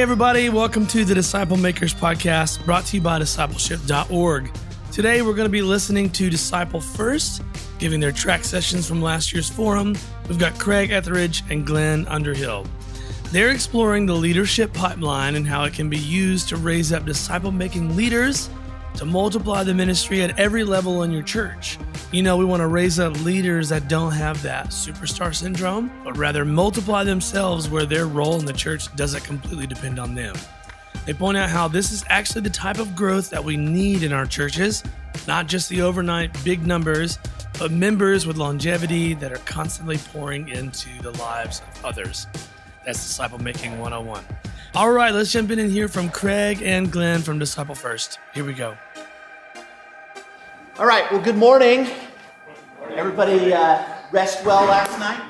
Everybody, welcome to the Disciple Makers Podcast brought to you by discipleship.org. Today, we're going to be listening to Disciple First, giving their track sessions from last year's forum. We've got Craig Etheredge and Glenn Underhill. They're exploring the leadership pipeline and how it can be used to raise up disciple making leaders to multiply the ministry at every level in your church. You know, we want to raise up leaders that don't have that superstar syndrome, but rather multiply themselves where their role in the church doesn't completely depend on them. They point out how this is actually the type of growth that we need in our churches, not just the overnight big numbers, but members with longevity that are constantly pouring into the lives of others. That's Disciple Making 101. All right, let's jump in and hear from Craig and Glenn from Disciple First. Here we go. All right, well, good morning. Everybody uh, rest well last night?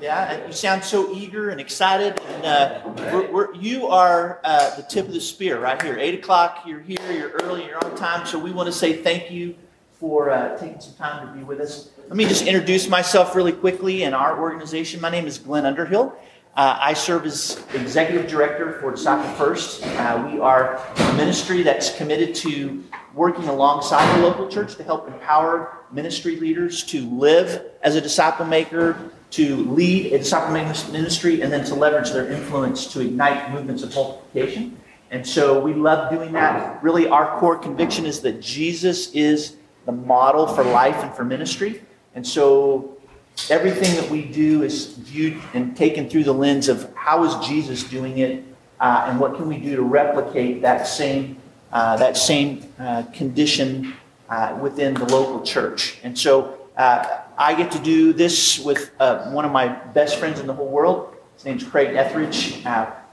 Yeah, you sound so eager and excited. And uh, we're, we're, you are uh, the tip of the spear right here. 8 o'clock, you're here, you're early, you're on time. So we want to say thank you for uh, taking some time to be with us. Let me just introduce myself really quickly and our organization. My name is Glenn Underhill. Uh, I serve as executive director for Disciple First. Uh, we are a ministry that's committed to working alongside the local church to help empower ministry leaders to live as a disciple maker, to lead a disciple making ministry, and then to leverage their influence to ignite movements of multiplication. And so we love doing that. Really, our core conviction is that Jesus is the model for life and for ministry. And so everything that we do is viewed and taken through the lens of how is Jesus doing it uh, and what can we do to replicate that same, uh, that same uh, condition uh, within the local church. And so uh, I get to do this with uh, one of my best friends in the whole world. His name's Craig Etheredge.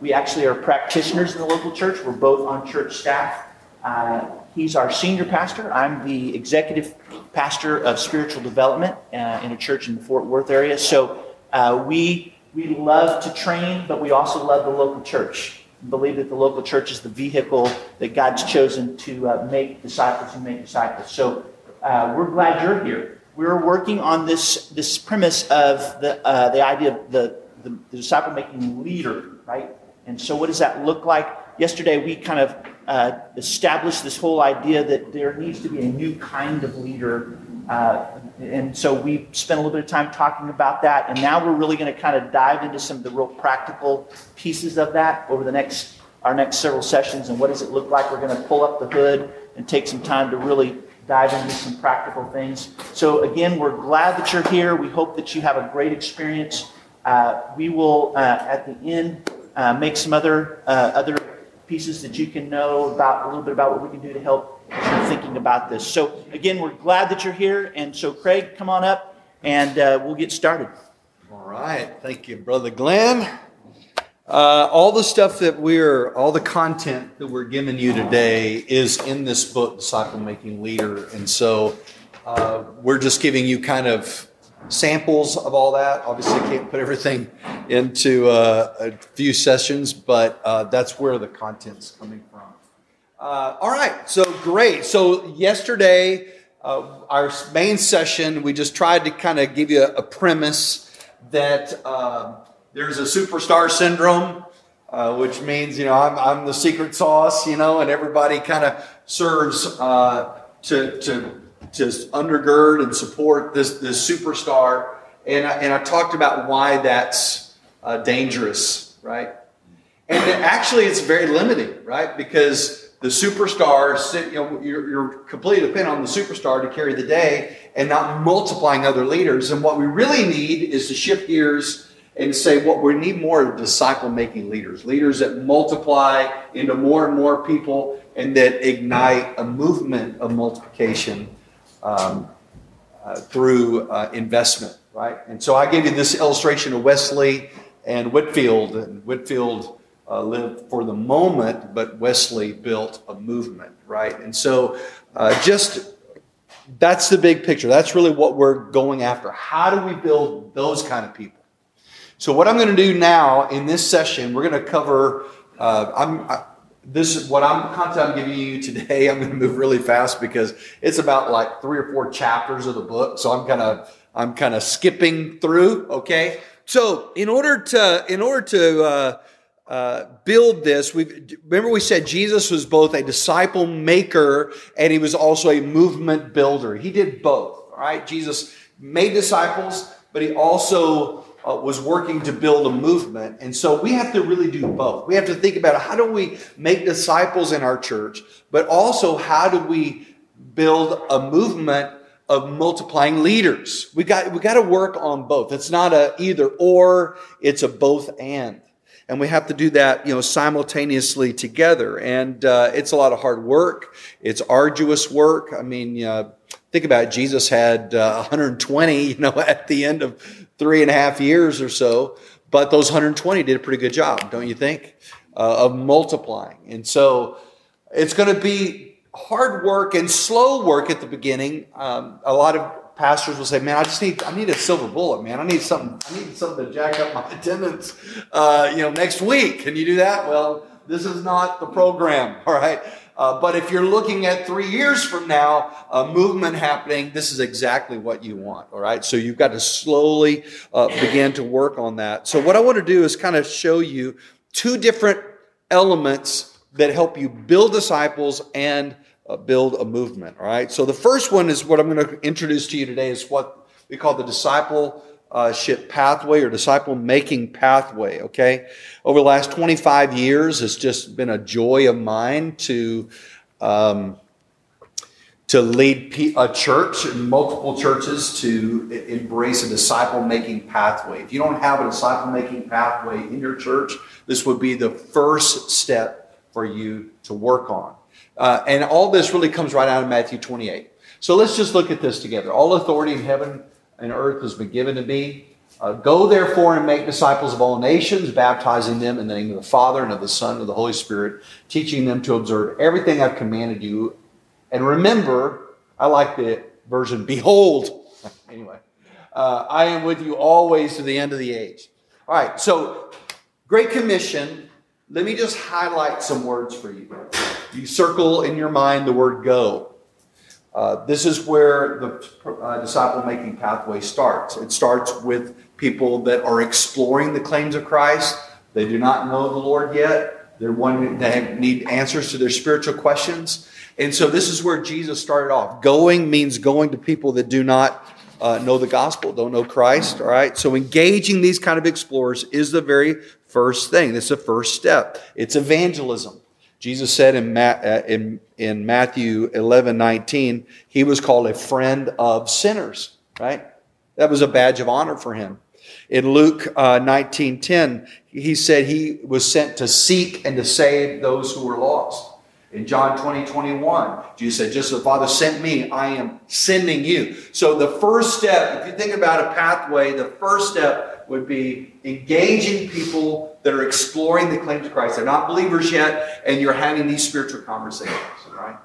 we actually are practitioners in the local church. We're both on church staff. He's our senior pastor. I'm the executive pastor of spiritual development uh, in a church in the Fort Worth area. So uh, we we love to train, but we also love the local church. We believe that the local church is the vehicle that God's chosen to uh, make disciples and make disciples. So uh, we're glad you're here. We're working on this this premise of the uh, the idea of the, the, the disciple making leader, right? And so, what does that look like? Yesterday, we kind of uh, established this whole idea that there needs to be a new kind of leader. Uh, and so we spent a little bit of time talking about that. And now we're really going to kind of dive into some of the real practical pieces of that over the next our next several sessions. And what does it look like? We're going to pull up the hood and take some time to really dive into some practical things. So again, we're glad that you're here. We hope that you have a great experience. Uh, we will uh, at the end uh, make some other uh, other pieces that you can know about a little bit about what we can do to help thinking about this. So, again, we're glad that you're here. And so, Craig, come on up and uh, we'll get started. All right. Thank you, Brother Glenn. Uh, all the stuff that we're, all the content that we're giving you today is in this book, Disciple Making Leader. And so uh, we're just giving you kind of samples of all that. Obviously, can't put everything into uh, a few sessions, but uh, that's where the content's coming from. Uh, all right, so great. So yesterday, uh, our main session, we just tried to kind of give you a, a premise that uh, there's a superstar syndrome. Uh, which means, you know, I'm, I'm the secret sauce, you know, and everybody kind of serves to, to to undergird and support this, this superstar. And I, and I talked about why that's uh, dangerous, right? And actually, it's very limiting, right? Because the superstar, you know, you're, you're completely dependent on the superstar to carry the day and not multiplying other leaders. And what we really need is to shift gears and say what we need more disciple making leaders, leaders that multiply into more and more people and that ignite a movement of multiplication um, uh, through uh, investment, right? And so I gave you this illustration of Wesley and Whitefield, And Whitefield uh, lived for the moment, but Wesley built a movement, right? And so uh, just that's the big picture. That's really what we're going after. How do we build those kind of people? So what I'm going to do now in this session, we're going to cover. Uh, I'm, I, this is what I'm content I'm giving you today. I'm going to move really fast because it's about like three or four chapters of the book. So I'm kind of I'm kind of skipping through. Okay. So in order to in order to uh, uh, build this, we remember we said Jesus was both a disciple maker and he was also a movement builder. He did both. All right, Jesus made disciples, but he also uh, was working to build a movement. And so we have to really do both. We have to think about how do we make disciples in our church, but also how do we build a movement of multiplying leaders. We got we got to work on both. It's not a either or, it's a both and. And we have to do that, you know, simultaneously together. And uh, it's a lot of hard work. It's arduous work. I mean, uh, think about it. Jesus had uh, 120, you know, at the end of three and a half years or so. But those 120 did a pretty good job, don't you think, uh, of multiplying. And so it's going to be hard work and slow work at the beginning. Um, a lot of pastors will say, "Man, I just need I need a silver bullet, man. I need something I need something to jack up my attendance, uh, you know, next week." Can you do that? Well, this is not the program, all right. Uh, but if you're looking at three years from now, a movement happening, this is exactly what you want. All right. So you've got to slowly uh, begin to work on that. So what I want to do is kind of show you two different elements that help you build disciples and uh, build a movement. All right. So the first one is what I'm going to introduce to you today is what we call the discipleship pathway or disciple making pathway. Okay. Over the last 25 years, it's just been a joy of mine to, um, to lead a church, and multiple churches, to embrace a disciple making pathway. If you don't have a disciple making pathway in your church, this would be the first step for you to work on. Uh, and all this really comes right out of Matthew 28. So let's just look at this together. All authority in heaven and earth has been given to me. Uh, Go therefore and make disciples of all nations, baptizing them in the name of the Father and of the Son and of the Holy Spirit, teaching them to observe everything I've commanded you. And remember, I like the version, behold. anyway, uh, I am with you always to the end of the age. All right, so Great Commission. Let me just highlight some words for you. You circle in your mind the word go. Uh, this is where the uh, disciple making pathway starts. It starts with people that are exploring the claims of Christ. They do not know the Lord yet. They're wanting, they need answers to their spiritual questions. And so this is where Jesus started off. Going means going to people that do not uh, know the gospel, don't know Christ. All right. So engaging these kind of explorers is the very first thing. It's the first step. It's evangelism. Jesus said in, Ma- uh, in, in Matthew 11, 19, he was called a friend of sinners, right? That was a badge of honor for him. In Luke uh, 19, 10, he said he was sent to seek and to save those who were lost. In John 20, 21, Jesus said, just as the Father sent me, I am sending you. So the first step, if you think about a pathway, the first step would be engaging people that are exploring the claims of Christ. They're not believers yet, and you're having these spiritual conversations, right?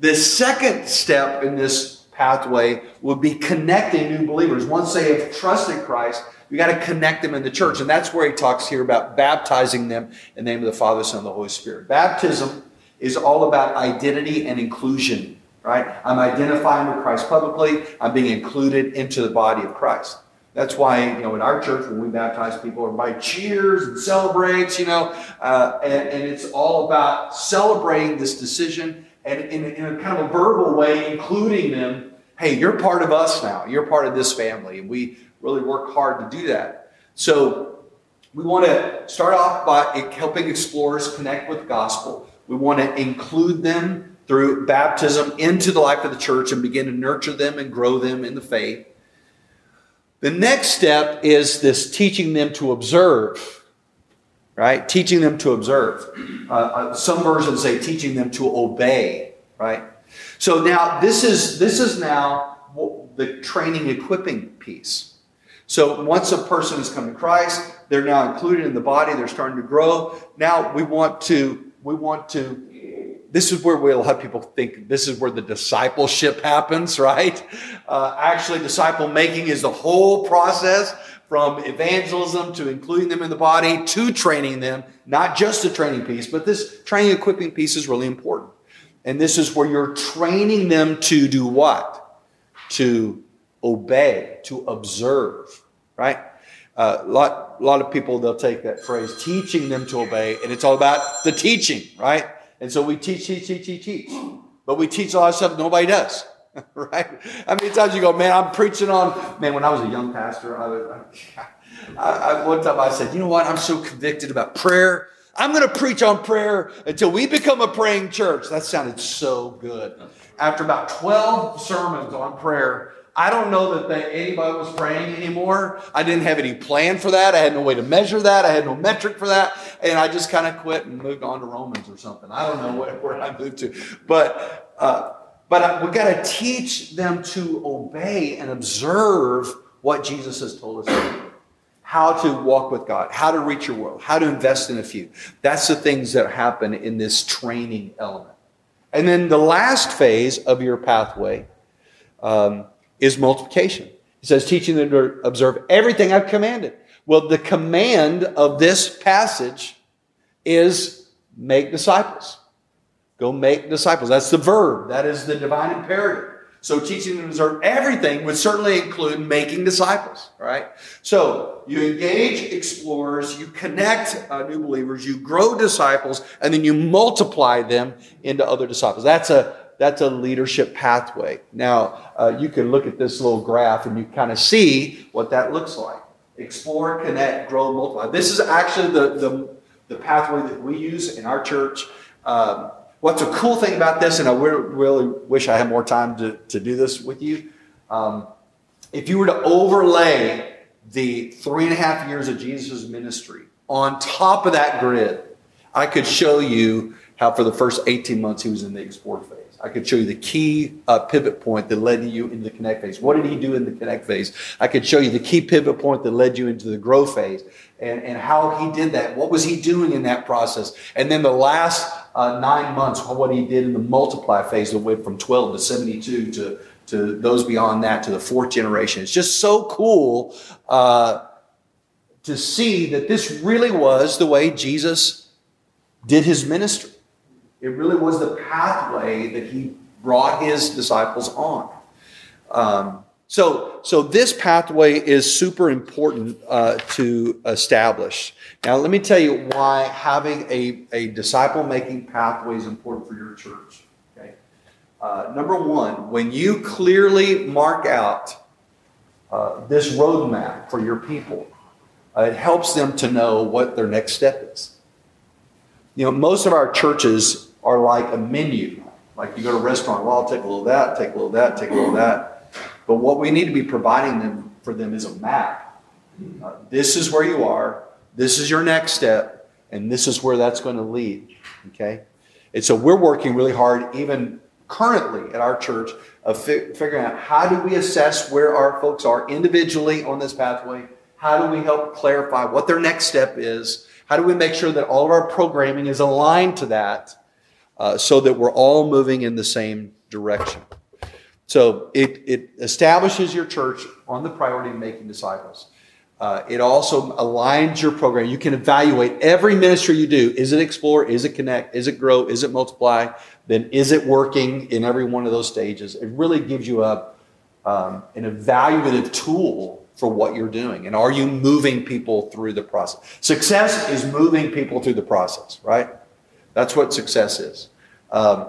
The second step in this pathway would be connecting new believers. Once they have trusted Christ, you got to connect them in the church. And that's where he talks here about baptizing them in the name of the Father, Son, and the Holy Spirit. Baptism is all about identity and inclusion, right? I'm identifying with Christ publicly. I'm being included into the body of Christ. That's why, you know, in our church, when we baptize people, everybody cheers and celebrates, you know, uh, and, and, it's all about celebrating this decision and in, in a kind of a verbal way, including them. Hey, you're part of us now. You're part of this family. And we really work hard to do that. So we want to start off by helping explorers connect with the gospel. We want to include them through baptism into the life of the church and begin to nurture them and grow them in the faith. The next step is this teaching them to observe, right? Teaching them to observe. Uh, uh, some versions say teaching them to obey, right? So now this is this is now the training equipping piece. So once a person has come to Christ, they're now included in the body. They're starting to grow. Now we want to we want to this is where we, a lot of people think this is where the discipleship happens, right? Uh, actually, disciple making is the whole process from evangelism to including them in the body to training them, not just the training piece, but this training equipping piece is really important. And this is where you're training them to do what? To obey, to observe, right? uh, a lot, a lot of people they'll take that phrase, teaching them to obey, and it's all about the teaching, right? And so we teach, teach, teach, teach, teach, but we teach a lot of stuff nobody does, right? How many times you go, man, I'm preaching on, man. When I was a young pastor, I was, I, I, one time I said, you know what? I'm so convicted about prayer. I'm going to preach on prayer until we become a praying church. That sounded so good. After about 12 sermons on prayer, I don't know that they, anybody was praying anymore. I didn't have any plan for that. I had no way to measure that. I had no metric for that. And I just kind of quit and moved on to Romans or something. I don't know where, where I moved to. But, uh, but we've got to teach them to obey and observe what Jesus has told us to do. How to walk with God, how to reach your world, how to invest in a few. That's the things that happen in this training element. And then the last phase of your pathway um, is multiplication. He says, teaching them to observe everything I've commanded. Well, the command of this passage is make disciples. Go make disciples. That's the verb. That is the divine imperative. So teaching them to observe everything would certainly include making disciples, right? So you engage explorers, you connect uh, new believers, you grow disciples, and then you multiply them into other disciples. That's a that's a leadership pathway. Now, uh, you can look at this little graph and you kind of see what that looks like. Explore, connect, grow, multiply. This is actually the, the, the pathway that we use in our church. Um, what's a cool thing about this, and I really wish I had more time to, to do this with you. Um, if you were to overlay the three and a half years of Jesus' ministry on top of that grid, I could show you how for the first 18 months he was in the explore phase. I could show you the key uh, pivot point that led you into the connect phase. What did he do in the connect phase? I could show you the key pivot point that led you into the grow phase and, and how he did that. What was he doing in that process? And then the last uh, nine months, what he did in the multiply phase that went from 12 to 72 to, to those beyond that to the fourth generation. It's just so cool uh, to see that this really was the way Jesus did his ministry. It really was the pathway that he brought his disciples on. Um, so, so this pathway is super important uh, to establish. Now, let me tell you why having a, a disciple making pathway is important for your church. Okay? Uh, number one, when you clearly mark out uh, this roadmap for your people, uh, it helps them to know what their next step is. You know, most of our churches are like a menu. Like you go to a restaurant, well, I'll take a little of that, take a little of that, take a little of that. But what we need to be providing them for them is a map. Uh, this is where you are. This is your next step, and this is where that's going to lead. Okay, and so we're working really hard, even currently at our church, of fi- figuring out how do we assess where our folks are individually on this pathway. How do we help clarify what their next step is? How do we make sure that all of our programming is aligned to that? Uh, so that we're all moving in the same direction. So it, it establishes your church on the priority of making disciples. Uh, it also aligns your program. You can evaluate every ministry you do. Is it explore? Is it connect? Is it grow? Is it multiply? Then is it working in every one of those stages? It really gives you a, um, an evaluative tool for what you're doing. And are you moving people through the process? Success is moving people through the process, right? That's what success is. Um,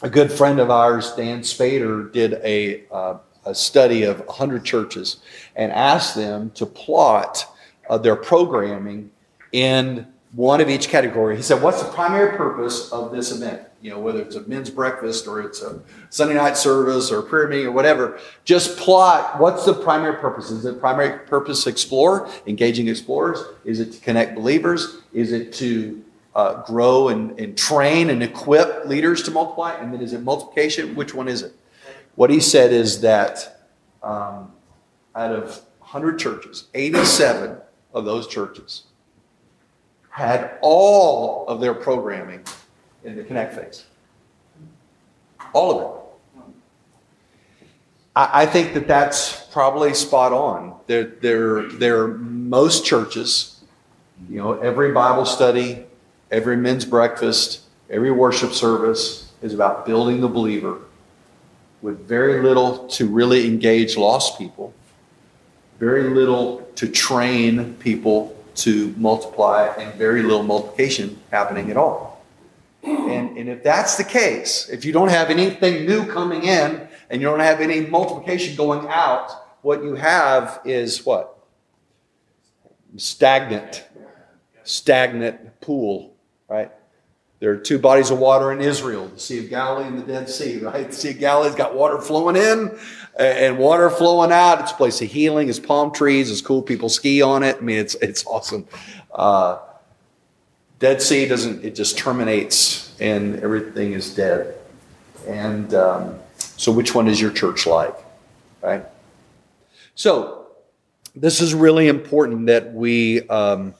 a good friend of ours, Dann Spader, did a, uh, a study of 100 churches and asked them to plot uh, their programming in one of each category. He said, What's the primary purpose of this event? You know, whether it's a men's breakfast or it's a Sunday night service or prayer meeting or whatever, just plot what's the primary purpose. Is it primary purpose explore, engaging explorers? Is it to connect believers? Is it to uh, grow and, and train and equip leaders to multiply? And then is it multiplication? Which one is it? What he said is that um, out of 100 churches, 87 of those churches had all of their programming in the Connect phase. All of it. I, think that that's probably spot on. There, there, there are most churches, you know, every Bible study, Every men's breakfast, every worship service is about building the believer with very little to really engage lost people, very little to train people to multiply, and very little multiplication happening at all. And, and if that's the case, if you don't have anything new coming in and you don't have any multiplication going out, what you have is what? Stagnant, stagnant pool, right? There are two bodies of water in Israel the Sea of Galilee and the Dead Sea, right? The Sea of Galilee's got water flowing in and water flowing out. It's a place of healing. It's palm trees. It's cool. People ski on it. I mean, it's, it's awesome. Uh, Dead Sea doesn't, it just terminates and everything is dead. And um, so, which one is your church like? Right? So, this is really important that we um,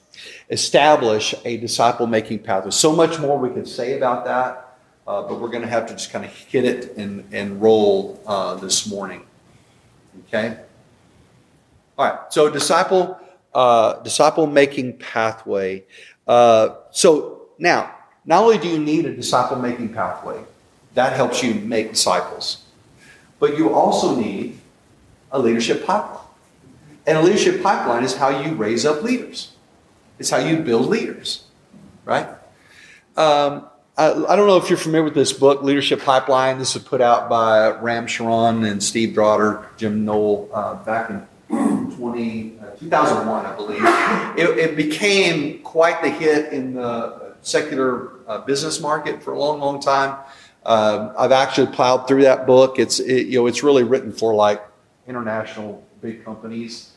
establish a disciple making pathway. So much more we could say about that, uh, but we're going to have to just kind of hit it and, and roll uh, this morning. Okay? All right, so disciple. Uh, disciple making pathway. Uh, so now, not only do you need a disciple making pathway, that helps you make disciples, but you also need a leadership pipeline. And a leadership pipeline is how you raise up leaders. It's how you build leaders, right? Um, I, I, don't know if you're familiar with this book, Leadership Pipeline. This was put out by Ram Charan and Steve Drotter, Jim Noel, uh, back in 20, uh, 2001, I believe. It, it, became quite the hit in the secular uh, business market for a long, long time. Um, I've actually plowed through that book. It's it, you know it's really written for like international big companies,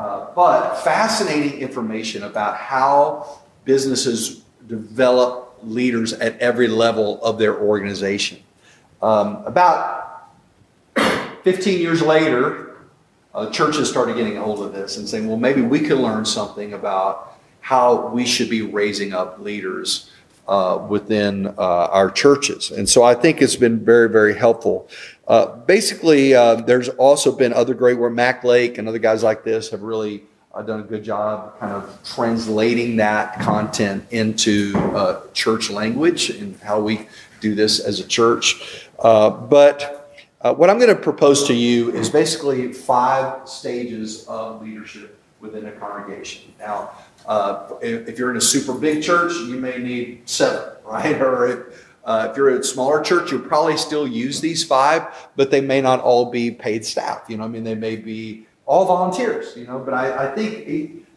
uh, but fascinating information about how businesses develop leaders at every level of their organization. Um, about 15 years later, uh, churches started getting a hold of this and saying, well, maybe we could learn something about how we should be raising up leaders uh, within uh, our churches. And so I think it's been very, very helpful. Uh, basically, uh, there's also been other great work. Mac Lake and other guys like this have really uh, done a good job kind of translating that content into church language and how we do this as a church. but uh, what I'm going to propose to you is basically five stages of leadership within a congregation. Now, uh, if, if, you're in a super big church, you may need seven, right? Or if, uh, if you're a smaller church, you'll probably still use these five, but they may not all be paid staff. You know, I mean, they may be all volunteers, you know, but I, I think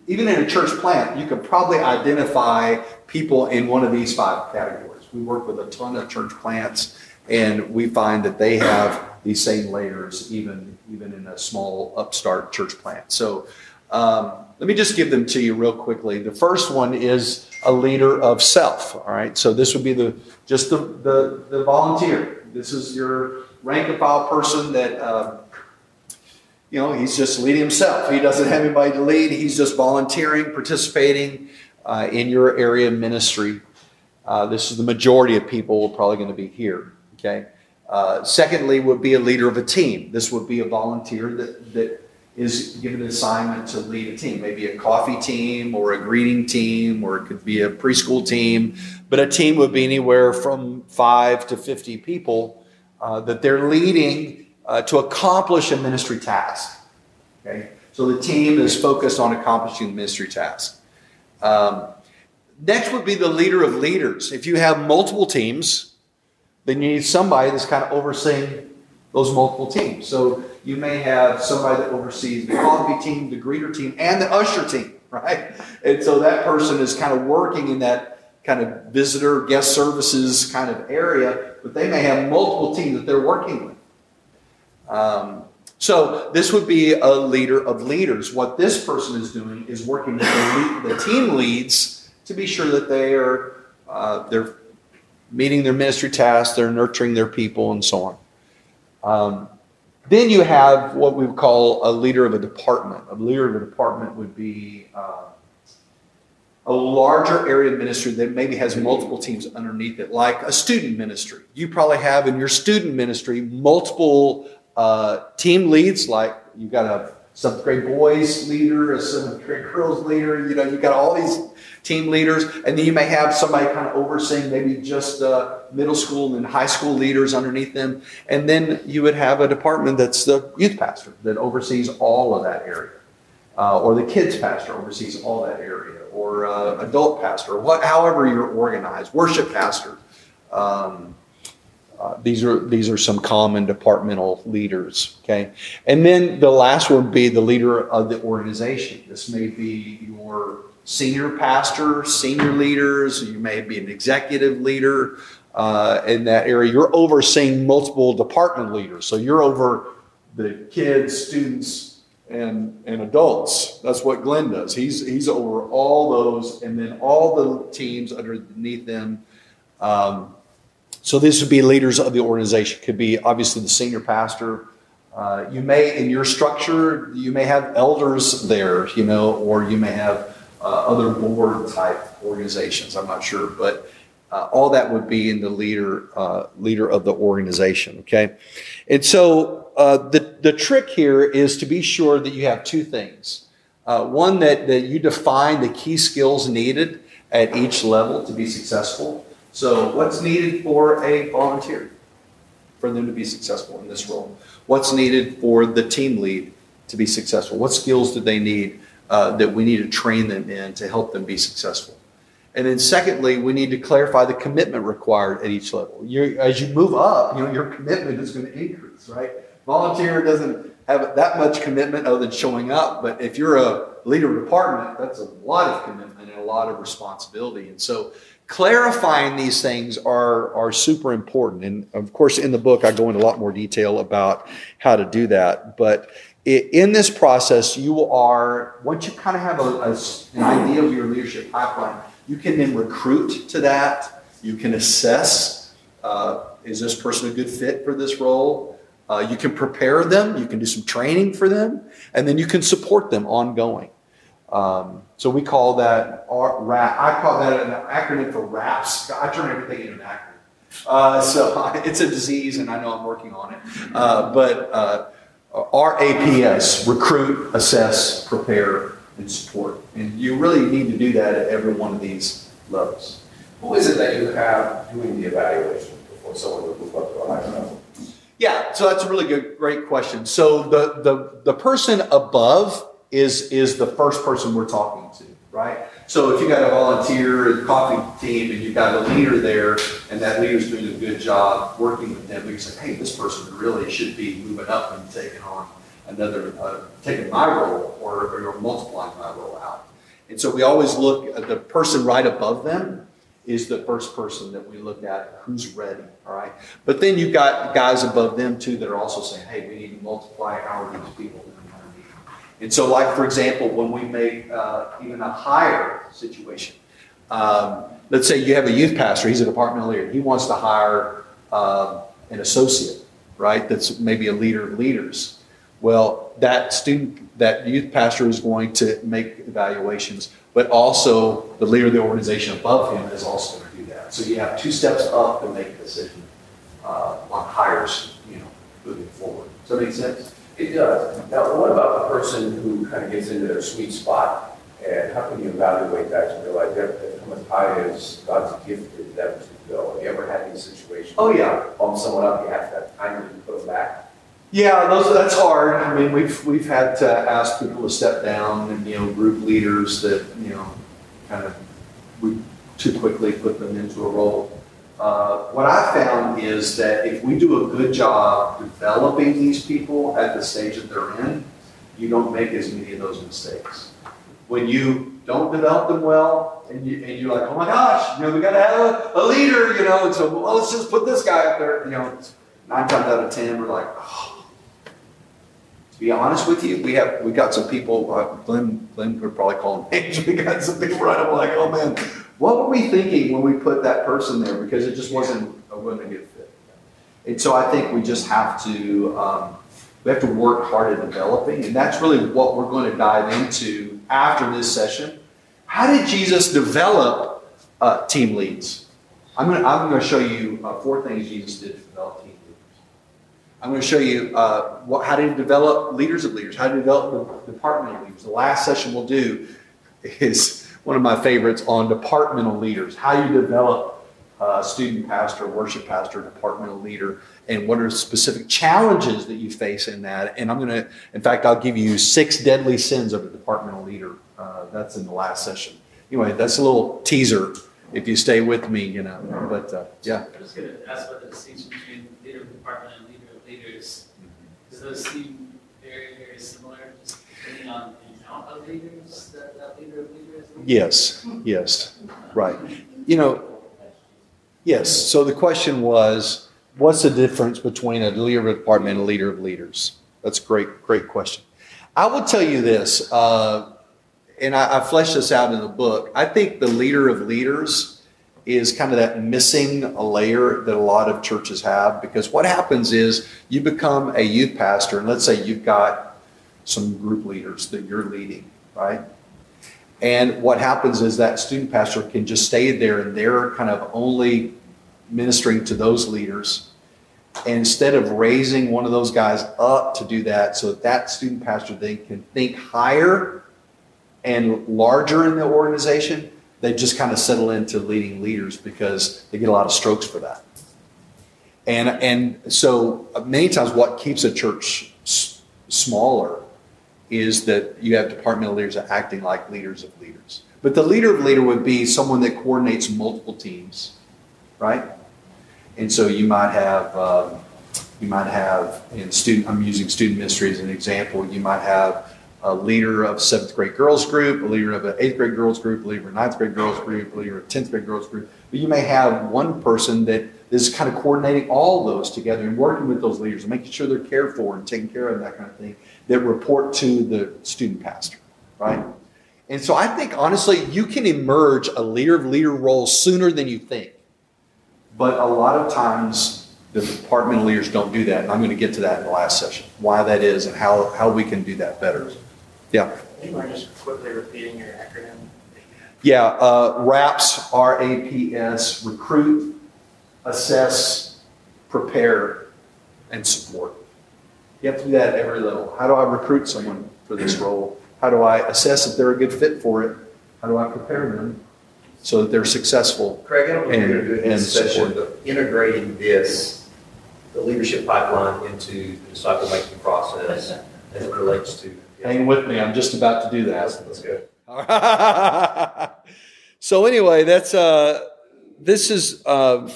even in a church plant, you could probably identify people in one of these five categories. We work with a ton of church plants, and we find that they have these same layers even even in a small upstart church plant. So um, let me just give them to you real quickly. The first one is a leader of self. All right, so this would be the just the the, the volunteer. This is your rank and file person that. Um, you know, he's just leading himself. He doesn't have anybody to lead. He's just volunteering, participating uh, in your area of ministry. Uh, this is the majority of people probably going to be here. Okay. Uh, secondly, would be a leader of a team. This would be a volunteer that, that is given an assignment to lead a team, maybe a coffee team or a greeting team, or it could be a preschool team. But a team would be anywhere from five to 50 people uh, that they're leading uh, to accomplish a ministry task. Okay? So the team is focused on accomplishing the ministry task. Um, next would be the leader of leaders. If you have multiple teams, then you need somebody that's kind of overseeing those multiple teams. So you may have somebody that oversees the coffee team, the greeter team, and the usher team, right? And so that person is kind of working in that kind of visitor guest services kind of area, but they may have multiple teams that they're working with. Um, so this would be a leader of leaders. What this person is doing is working with the, the team leads to be sure that they are uh, they're meeting their ministry tasks, they're nurturing their people, and so on. Um, then you have what we would call a leader of a department. A leader of a department would be uh, a larger area of ministry that maybe has multiple teams underneath it, like a student ministry. You probably have in your student ministry multiple uh, team leads, like you've got a seventh grade boys leader, a seventh grade girls leader. You know, you've got all these team leaders, and then you may have somebody kind of overseeing maybe just uh, middle school and high school leaders underneath them, and then you would have a department that's the youth pastor that oversees all of that area. uh, or the kids pastor oversees all that area, or uh, adult pastor, what, however you're organized, worship pastor. Um, uh, these are these are some common departmental leaders. Okay, and then the last would be the leader of the organization. This may be your senior pastor, senior leaders. You may be an executive leader uh, in that area. You're overseeing multiple department leaders, so you're over the kids, students, and and adults. That's what Glenn does. He's he's over all those, and then all the teams underneath them. Um, so this would be leaders of the organization. Could be obviously the senior pastor. Uh, you may, in your structure, you may have elders there, you know, or you may have other board type organizations. I'm not sure, but uh, all that would be in the leader uh, leader of the organization. Okay, and so uh, the the trick here is to be sure that you have two things. Uh, one that that you define the key skills needed at each level to be successful. So, what's needed for a volunteer for them to be successful in this role? What's needed for the team lead to be successful? What skills do they need uh, that we need to train them in to help them be successful? And then, secondly, we need to clarify the commitment required at each level. You're, as you move up, you know your commitment is going to increase, right? Volunteer doesn't have that much commitment other than showing up, but if you're a leader of department, that's a lot of commitment and a lot of responsibility. And so, clarifying these things are, are super important. And of course, in the book, I go into a lot more detail about how to do that. But in this process, you are, once you kind of have a, a, an idea of your leadership pipeline, you can then recruit to that. You can assess uh, is this person a good fit for this role? Uh, you can prepare them, you can do some training for them, and then you can support them ongoing. Um, so we call that RAP. I call that an acronym for RAPS. I turn everything into an acronym. Uh, so it's a disease, and I know I'm working on it. Uh, but uh, RAPS: recruit, assess, prepare, and support. And you really need to do that at every one of these levels. Who is it that you have doing the evaluation before someone would move up to a higher level? Yeah, so that's a really good, great question. So the the the person above is is the first person we're talking to, right? So if you've got a volunteer coffee team and you've got a leader there, and that leader's doing a good job working with them, we can say, hey, this person really should be moving up and taking on another, uh, taking my role or, or multiplying my role out. And so we always look at the person right above them is the first person that we look at who's ready, all right? But then you've got guys above them too that are also saying, hey, we need to multiply our these people and so, like for example, when we make uh, even a higher situation, um, let's say you have a youth pastor, he's a departmental leader, he wants to hire um, an associate, right? That's maybe a leader of leaders. Well, that student, that youth pastor is going to make evaluations, but also the leader of the organization above him is also going to do that. So you have two steps up to make a decision uh, on hires, you know, moving forward. Does that make sense? It does. Now, what about the person who kind of gets into their sweet spot? And how can you evaluate that to realize that how much high is God's gifted them to go? Have you ever had these situations? Oh, yeah. Bump someone up, you have to have time to put them back? Yeah, those that's hard. I mean, we've we've had to ask people to step down, and you know, group leaders that you know, kind of we too quickly put them into a role. Uh, what I found is that if we do a good job developing these people at the stage that they're in, you don't make as many of those mistakes. When you don't develop them well, and, you, and you're like, oh my gosh, you know, we got to have a, a, leader, you know, and so well, let's just put this guy up there. You know, nine times out of ten, we're like, oh. To be honest with you, we have we got some people. Uh, Glenn, Glenn would probably call names. We got some people right up like, oh man, what were we thinking when we put that person there? Because it just wasn't a good fit. And so I think we just have to um, we have to work hard at developing, and that's really what we're going to dive into after this session. How did Jesus develop uh, team leads? I'm going to, I'm going to show you uh, four things Jesus did to develop team leaders. I'm going to show you uh, what, how to develop leaders of leaders, how to develop the departmental leaders. The last session we'll do is one of my favorites on departmental leaders, how you develop a student pastor, worship pastor, departmental leader. and what are specific challenges that you face in that. And I'm going to, in fact, I'll give you six deadly sins of a departmental leader. Uh, that's in the last session. Anyway, that's a little teaser if you stay with me, you know. But uh, yeah. I was going to ask about the distinction between leader of department and leader of leaders. Does those seem very, very similar, just depending on Yes, yes, right. You know, yes. So the question was, what's the difference between a leader of a department and a leader of leaders? That's a great, great question. I will tell you this, uh, and I, I fleshed this out in the book. I think the leader of leaders is kind of that missing layer that a lot of churches have because what happens is you become a youth pastor, and let's say you've got some group leaders that you're leading, right? And what happens is that student pastor can just stay there and they're kind of only ministering to those leaders. And instead of raising one of those guys up to do that, so that that student pastor then can think higher and larger in the organization, they just kind of settle into leading leaders because they get a lot of strokes for that. And, and so many times what keeps a church smaller is that you have departmental leaders acting like leaders of leaders. But the leader of leader would be someone that coordinates multiple teams, right? And so you might have um, you might have in student. I'm using student ministry as an example. You might have a leader of seventh grade girls group, a leader of an eighth grade girls group, a leader of a ninth grade girls group, a leader of a tenth grade girls group. But you may have one person that is kind of coordinating all those together and working with those leaders and making sure they're cared for and taken care of and that kind of thing that report to the student pastor, right? And so I think honestly, you can emerge a leader of leader role sooner than you think. But a lot of times the department leaders don't do that. And I'm going to get to that in the last session, why that is and how, how we can do that better. Yeah. Do you mind just quickly repeating your acronym? Yeah, uh, RAPS, R A P S, recruit, assess, prepare, and support. You have to do that at every level. How do I recruit someone for this role? How do I assess if they're a good fit for it? How do I prepare them so that they're successful? Craig, I don't know if you're going to do it in And- this session, but integrating this, the leadership pipeline into the disciple making process as it relates to. Hang with me, I'm just about to do that. that's good. so anyway, that's uh, this is uh,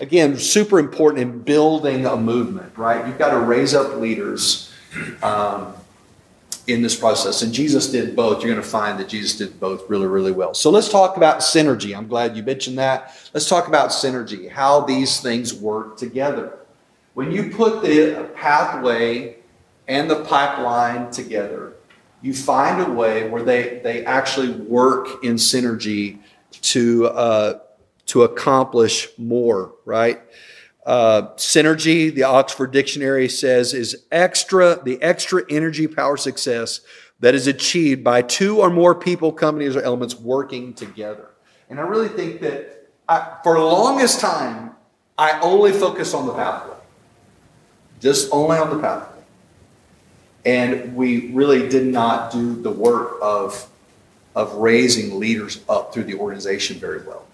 again super important in building a movement, right? You've got to raise up leaders um, in this process, and Jesus did both. You're going to find that Jesus did both really, really well. So let's talk about synergy. I'm glad you mentioned that. Let's talk about synergy, how these things work together. When you put the pathway and the pipeline together, you find a way where they, they actually work in synergy to, uh, to accomplish more, right? Uh, synergy, the Oxford Dictionary says, is extra, the extra energy, power, success that is achieved by two or more people, companies, or elements working together. And I really think that I, for the longest time, I only focus on the pathway, just only on the pathway. And we really did not do the work of, of raising leaders up through the organization very well.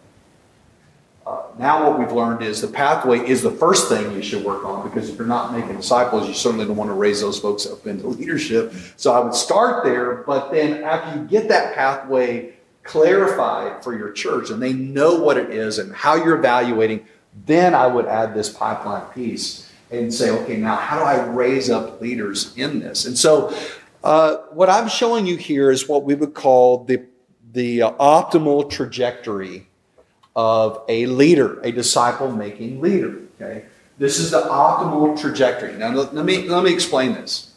Uh, now, what we've learned is the pathway is the first thing you should work on because if you're not making disciples, you certainly don't want to raise those folks up into leadership. So I would start there, but then after you get that pathway clarified for your church and they know what it is and how you're evaluating, then I would add this pipeline piece and say, okay, now how do I raise up leaders in this? And so, uh, what I'm showing you here is what we would call the the uh, optimal trajectory of a leader, a disciple making leader. Okay, this is the optimal trajectory. Now, let me let me explain this.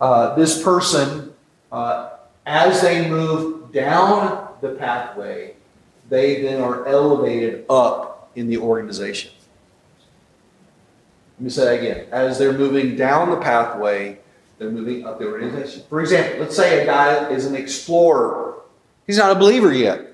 Uh, this person, uh, as they move down the pathway, they then are elevated up in the organization. Let me say that again. As they're moving down the pathway, they're moving up the organization. For example, let's say a guy is an explorer. He's not a believer yet.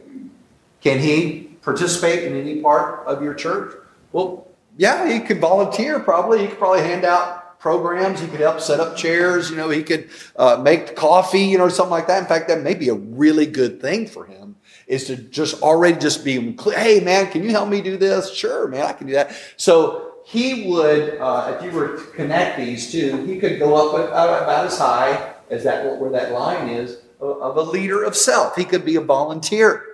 Can he participate in any part of your church? Well, yeah, he could volunteer probably. He could probably hand out programs. He could help set up chairs. You know, he could uh, make coffee, you know, something like that. In fact, that may be a really good thing for him is to just already just be. Hey, man, can you help me do this? Sure, man, I can do that. So he would, uh, if you were to connect these two, he could go up about as high as that where that line is of a leader of self. He could be a volunteer.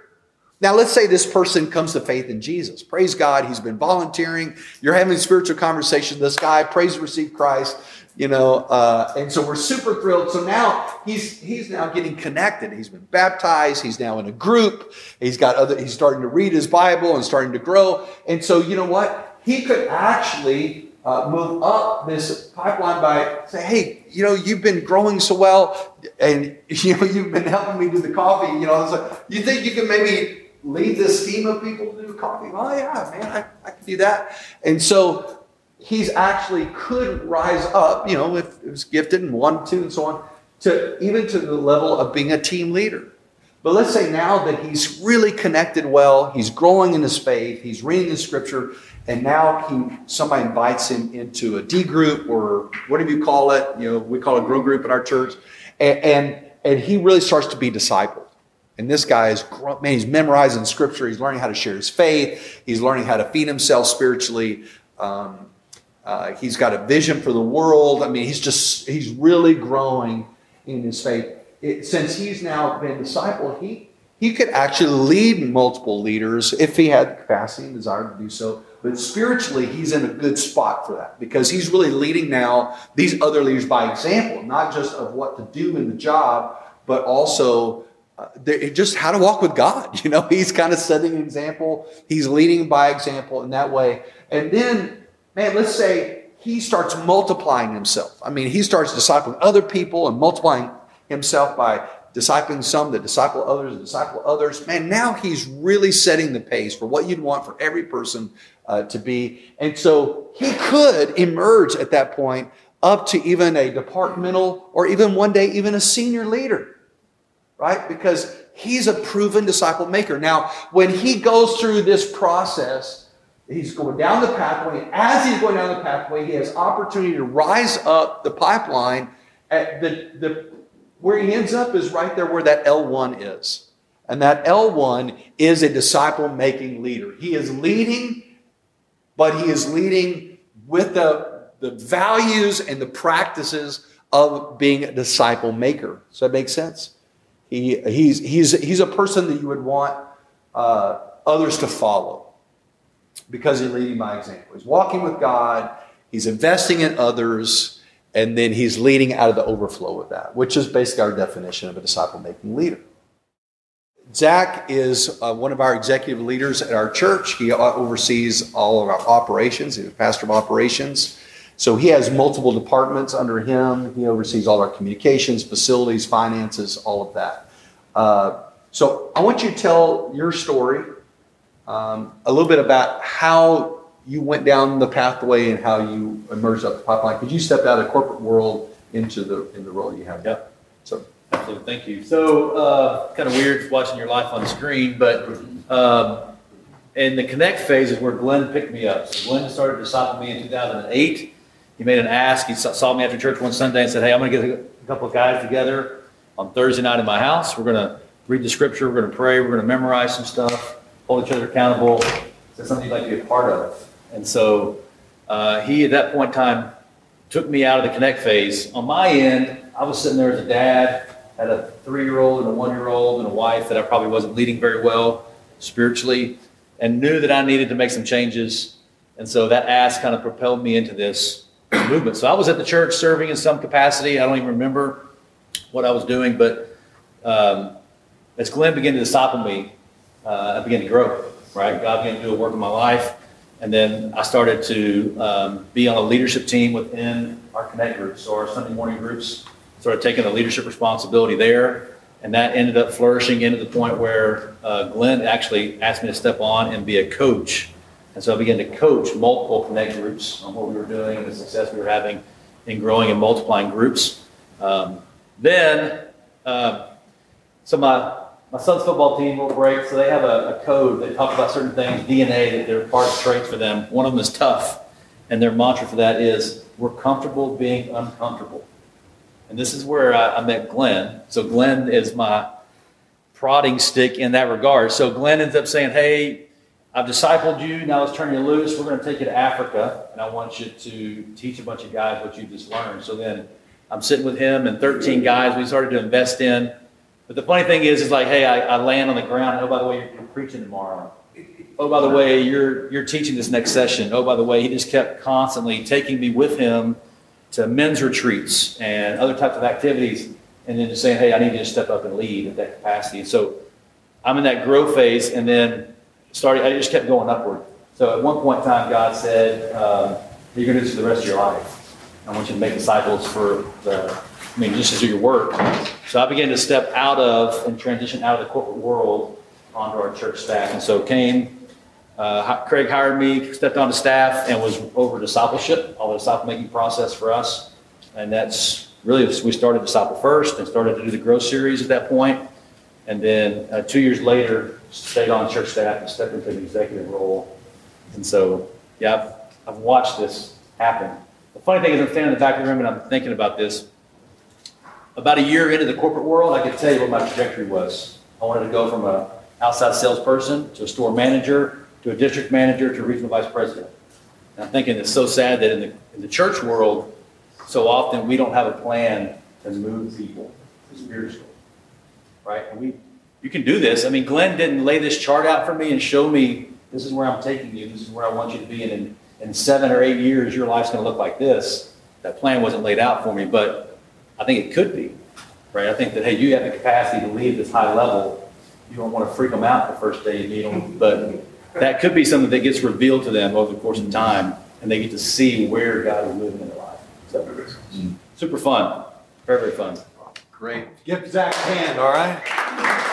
Now, let's say this person comes to faith in Jesus. Praise God, he's been volunteering. You're having a spiritual conversation. This guy prays to receive Christ, you know, uh, and so we're super thrilled. So now he's he's now getting connected. He's been baptized. He's now in a group. He's got other. He's starting to read his Bible and starting to grow. And so you know what? He could actually uh, move up this pipeline by say, hey, you know, you've been growing so well, and you know, you've been helping me do the coffee. You know, like, you think you can maybe lead this team of people to do coffee? Oh yeah, man, I, I can do that. And so he's actually could rise up. You know, if it was gifted and one, two, and so on, to even to the level of being a team leader. But let's say now that he's really connected well, he's growing in his faith, he's reading the scripture, and now he somebody invites him into a D group or whatever you call it. You know, we call it grow group in our church, and and, and he really starts to be discipled. And this guy is man, he's memorizing scripture. He's learning how to share his faith. He's learning how to feed himself spiritually. Um, uh, he's got a vision for the world. I mean, he's just he's really growing in his faith. It, since he's now been discipled, he he could actually lead multiple leaders if he had the capacity and desire to do so. But spiritually, he's in a good spot for that because he's really leading now these other leaders by example, not just of what to do in the job, but also uh, just how to walk with God. You know, he's kind of setting an example. He's leading by example in that way. And then, man, let's say he starts multiplying himself. I mean, he starts discipling other people and multiplying himself by discipling some that disciple others, and disciple others. Man, now he's really setting the pace for what you'd want for every person uh, to be. And so he could emerge at that point up to even a departmental or even one day, even a senior leader, right? Because he's a proven disciple maker. Now, when he goes through this process, he's going down the pathway. As he's going down the pathway, he has opportunity to rise up the pipeline at the, the where he ends up is right there where that L1 is. And that L1 is a disciple making leader. He is leading, but he is leading with the, the values and the practices of being a disciple maker. Does that make sense? He, he's, he's, he's a person that you would want uh, others to follow because he's leading by example. He's walking with God, he's investing in others, and then he's leading out of the overflow of that, which is basically our definition of a disciple making leader. Zach is uh, one of our executive leaders at our church. He oversees all of our operations. He's a pastor of operations. So he has multiple departments under him. He oversees all our communications, facilities, finances, all of that. Uh, so I want you to tell your story, um, a little bit about how you went down the pathway and how you emerged up the pipeline because you stepped out of the corporate world into the in the role you have. Yep. So absolutely, thank you. So uh, kind of weird watching your life on screen, but um, in the connect phase is where Glenn picked me up. So Glenn started to disciple me in 2008. He made an ask. He saw me after church one Sunday and said, "Hey, I'm going to get a couple of guys together on Thursday night in my house. We're going to read the scripture. We're going to pray. We're going to memorize some stuff. Hold each other accountable. Is something you'd like to be a part of?" And so uh, he, at that point in time, took me out of the connect phase. On my end, I was sitting there as a dad, had a three year old and a one year old and a wife that I probably wasn't leading very well spiritually, and knew that I needed to make some changes. And so that ask kind of propelled me into this movement. So I was at the church serving in some capacity. I don't even remember what I was doing, but um, as Glenn began to disciple me, uh, I began to grow, right? God began to do a work in my life. And then I started to um, be on a leadership team within our connect groups, so our Sunday morning groups. Started taking the leadership responsibility there, and that ended up flourishing into the point where uh, Glenn actually asked me to step on and be a coach. And so I began to coach multiple connect groups on what we were doing and the success we were having in growing and multiplying groups. Um, then, uh, so my my son's football team will break, so they have a, a code. They talk about certain things, DNA, that they're part of traits for them. One of them is tough, and their mantra for that is we're comfortable being uncomfortable. And this is where I, I met Glenn. So Glenn is my prodding stick in that regard. So Glenn ends up saying, "Hey, I've discipled you, now let's turn you loose. We're going to take you to Africa, and I want you to teach a bunch of guys what you just learned. So then I'm sitting with him and 13 guys we started to invest in. But the funny thing is, is like, hey, I, I land on the ground. Oh, by the way, you're, you're preaching tomorrow. Oh, by the way, you're you're teaching this next session. Oh, by the way, he just kept constantly taking me with him to men's retreats and other types of activities, and then just saying, hey, I need you to step up and lead at that capacity. And so I'm in that growth phase, and then started. I just kept going upward. So at one point in time, God said, um, "You're going to do this for the rest of your life. I want you to make disciples for the." I mean, just to do your work. So I began to step out of and transition out of the corporate world onto our church staff. And so came, uh, Craig hired me, stepped onto staff, and was over discipleship, all the disciple making process for us. And that's really, we started discipleFIRST and started to do the growth series at that point. And then uh, two years later, stayed on church staff and stepped into the executive role. And so, yeah, I've, I've watched this happen. The funny thing is, I'm standing in the back of the room and I'm thinking about this. About a year into the corporate world, I could tell you what my trajectory was. I wanted to go from a outside salesperson to a store manager to a district manager to a regional vice president. And I'm thinking it's so sad that in the, in the church world, so often we don't have a plan to move people spiritually, right? And we, you can do this. I mean, Glenn didn't lay this chart out for me and show me this is where I'm taking you. This is where I want you to be. And in, in seven or eight years, your life's going to look like this. That plan wasn't laid out for me, but I think it could be, right? I think that, hey, you have the capacity to lead this high level. You don't want to freak them out the first day you meet them, but that could be something that gets revealed to them over the course of time, and they get to see where God is moving in their life. So, super fun. Very, very fun. Great. Give Zach a hand, all right?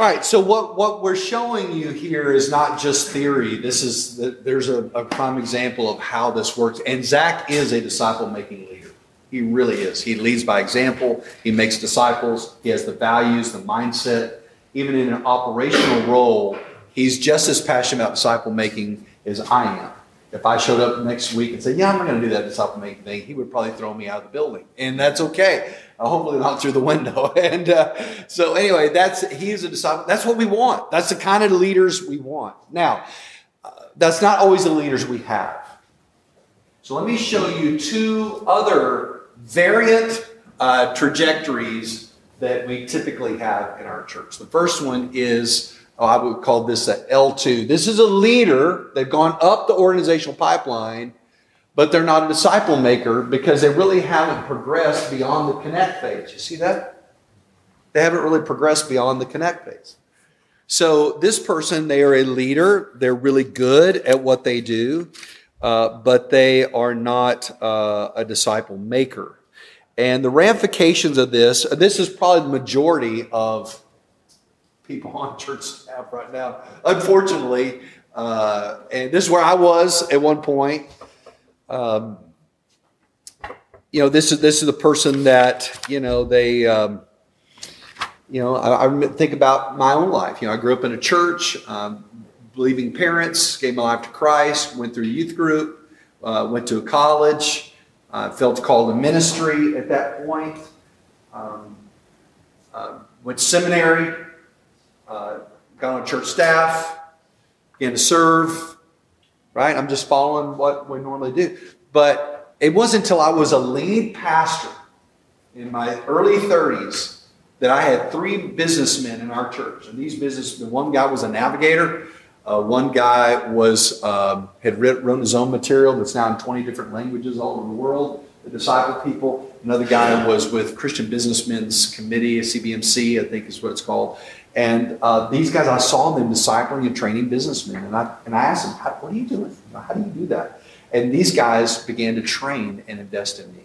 All right, so what, what we're showing you here is not just theory. This is, there's a, a prime example of how this works. And Zach is a disciple making leader. He really is. He leads by example. He makes disciples. He has the values, the mindset. Even in an operational role, he's just as passionate about disciple making as I am. If I showed up next week and said, "Yeah, I'm not going to do that making thing," he would probably throw me out of the building, and that's okay. Uh, hopefully, not through the window. and uh, so, anyway, that's he is a disciple. That's what we want. That's the kind of leaders we want. Now, uh, that's not always the leaders we have. So let me show you two other variant uh, trajectories that we typically have in our church. The first one is, oh, I would call this a L2. This is a leader. They've gone up the organizational pipeline, but they're not a disciple maker because they really haven't progressed beyond the connect phase. You see that? They haven't really progressed beyond the connect phase. So this person, they are a leader. They're really good at what they do uh, but they are not uh, a disciple maker. And the ramifications of this, this is probably the majority of people on church staff right now, unfortunately. Uh, and this is where I was at one point. Um, you know, this is this is the person that you know they. Um, you know, I, I, think about my own life. You know, I grew up in a church. Um, believing parents, gave my life to Christ, went through youth group, uh, went to a college, uh, felt called to ministry at that point, um, uh, went to seminary, uh, got on church staff, began to serve, right? I'm just following what we normally do. But it wasn't until I was a lead pastor in my early 30s that I had three businessmen in our church. And these businessmen, one guy was a navigator, uh, one guy was um, had written his own material that's now in 20 different languages all over the world. The disciple people. Another guy was with Christian Businessmen's Committee, CBMC, I think is what it's called. And uh, these guys, I saw them discipling and training businessmen, and I and I asked them, "What are you doing? How do you do that?" And these guys began to train and invest in me.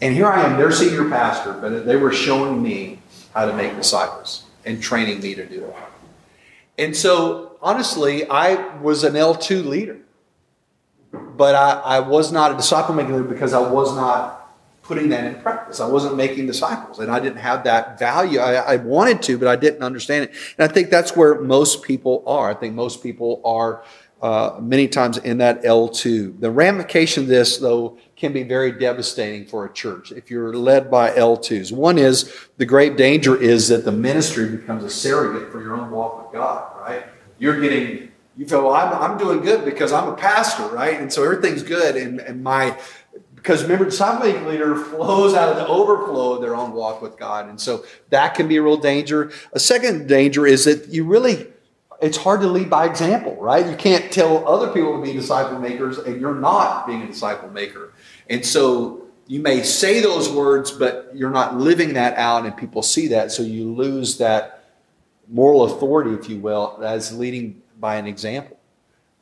And here I am, their senior pastor, but they were showing me how to make disciples and training me to do it. And so, honestly, I was an L2 leader. But I, I was not a disciple leader because I was not putting that in practice. I wasn't making disciples, and I didn't have that value. I, I wanted to, but I didn't understand it. And I think that's where most people are. I think most people are uh, many times in that L2. The ramification of this, though, can be very devastating for a church if you're led by L2s. One is the great danger is that the ministry becomes a surrogate for your own walk with God, right? You're getting, you feel, well, I'm, I'm doing good because I'm a pastor, right? And so everything's good. And, and my, because remember, disciple leader flows out of the overflow of their own walk with God. And so that can be a real danger. A second danger is that you really, it's hard to lead by example, right? You can't tell other people to be disciple makers and you're not being a disciple maker. And so you may say those words, but you're not living that out and people see that. So you lose that moral authority, if you will, as leading by an example.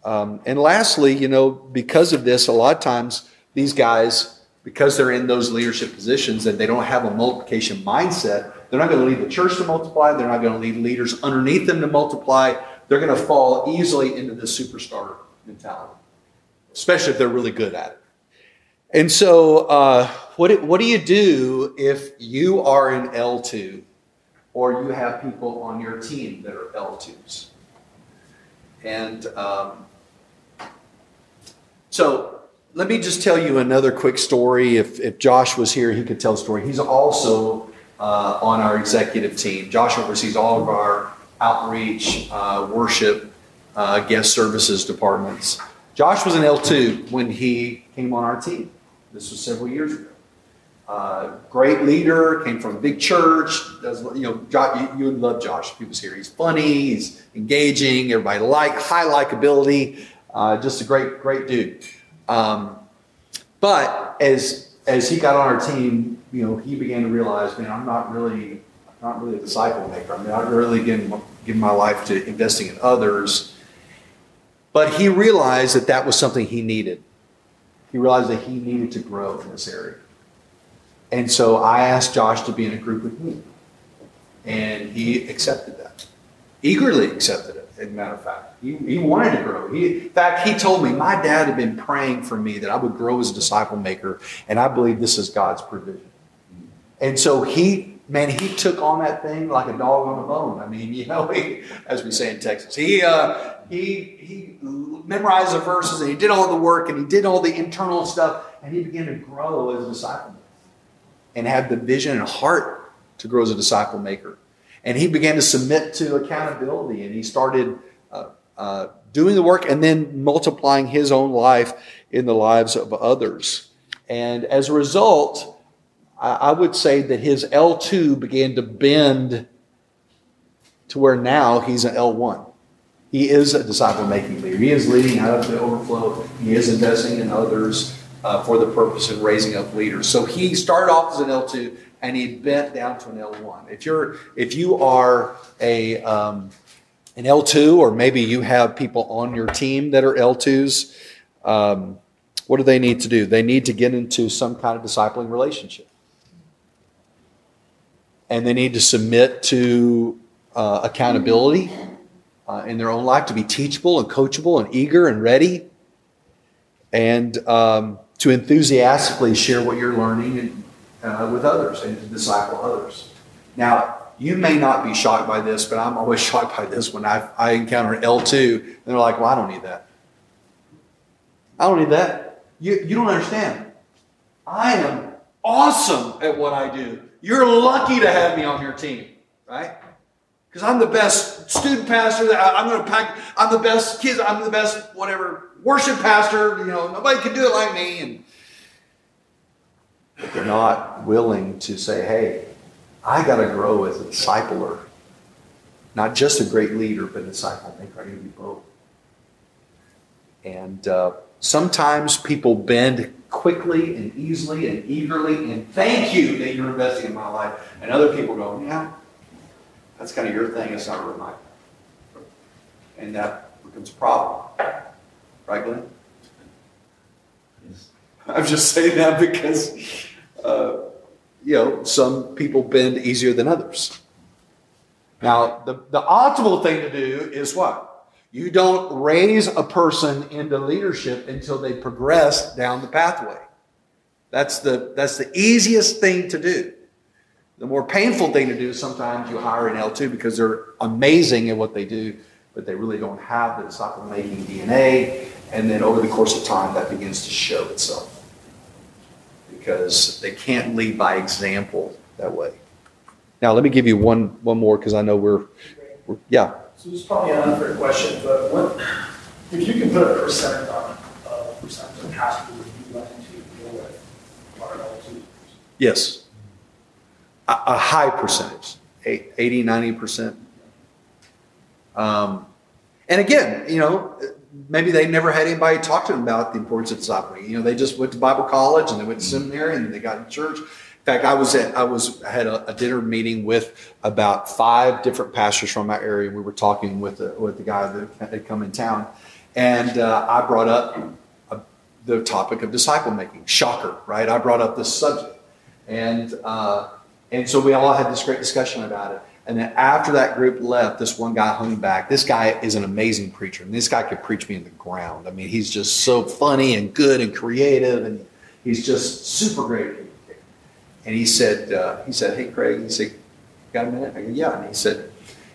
Um, and lastly, you know, because of this, a lot of times these guys, because they're in those leadership positions and they don't have a multiplication mindset, they're not going to lead the church to multiply. They're not going to lead leaders underneath them to multiply. They're going to fall easily into the superstar mentality, especially if they're really good at it. And so, uh, what, what do you do if you are an L2 or you have people on your team that are L2s? And um, so, let me just tell you another quick story. If, if Josh was here, he could tell a story. He's also uh, on our executive team. Josh oversees all of our outreach, uh, worship, uh, guest services departments. Josh was an L2 when he came on our team. This was several years ago. Uh, great leader, came from a big church. Does you know? Josh, you, you would love Josh if he was here. He's funny. He's engaging. Everybody like high likability. Uh, just a great, great dude. Um, but as as he got on our team, you know, he began to realize, man, I'm not really, not really a disciple maker. I'm not really giving, giving my life to investing in others. But he realized that that was something he needed. He realized that he needed to grow in this area. And so I asked Josh to be in a group with me. And he accepted that, eagerly accepted it, as a matter of fact. He, he wanted to grow. He, in fact, he told me, my dad had been praying for me that I would grow as a disciple maker, and I believe this is God's provision. And so he, man, he took on that thing like a dog on a bone. I mean, you know, he, as we say in Texas, he, uh, he, he memorized the verses and he did all the work and he did all the internal stuff, and he began to grow as a disciple and had the vision and heart to grow as a disciple maker. And he began to submit to accountability and he started uh, uh, doing the work and then multiplying his own life in the lives of others. And as a result, I, I would say that his L2 began to bend to where now he's an L1. He is a disciple making leader. He is leading out of the overflow. He is investing in others uh, for the purpose of raising up leaders. So he started off as an L2 and he bent down to an L1. If you're if you are a um, an L2 or maybe you have people on your team that are L2s, um, what do they need to do? They need to get into some kind of discipling relationship. And they need to submit to uh, accountability uh, in their own life to be teachable and coachable and eager and ready and um, to enthusiastically share what you're learning uh, with others and to disciple others. Now, you may not be shocked by this, but I'm always shocked by this when I, I encounter an L2 and they're like, well, I don't need that. I don't need that. You, you don't understand. I am awesome at what I do. You're lucky to have me on your team, right? Because I'm the best student pastor. That I'm going to pack. I'm the best kids. I'm the best whatever worship pastor. You know, nobody can do it like me. And not willing to say, "Hey, I got to grow as a discipler, not just a great leader, but a disciple maker. I need to be both." And uh, sometimes people bend quickly and easily and eagerly, and thank you that you're investing in my life. And other people go, "Yeah." That's kind of your thing. It's not really mine. And that becomes a problem. Right, Glenn? Yes. I'm just saying that because, uh, you know, some people bend easier than others. Now, the, the optimal thing to do is what? You don't raise a person into leadership until they progress down the pathway. That's the, that's the easiest thing to do. The more painful thing to do, is sometimes you hire an L2 because they're amazing at what they do, but they really don't have the disciple making DNA. And then over the course of time, that begins to show itself because they can't lead by example that way. Now, let me give you one, one more because I know we're, we're, yeah. So this is probably an unfair question, but what, if you can put a percent on a uh, percent of pastors you like to deal with are L2. Yes. A, a high percentage, eight- 80, 90%. Um, and again, you know, maybe they never had anybody talk to them about the importance of discipling. You know, they just went to Bible college and they went to seminary and they got in church. In fact, I was at, I was, I had a, a dinner meeting with about five different pastors from my area. We were talking with the, with the guy that had come in town. And uh, I brought up uh, the topic of disciple making. Shocker, right? I brought up this subject. And, uh, and so we all had this great discussion about it. And then after that group left, this one guy hung back. This guy is an amazing preacher. And this guy could preach me in the ground. I mean, he's just so funny and good and creative. And he's just super great. And he said, uh, he said, hey, Craig, he said, got a minute? I go, yeah. And he said,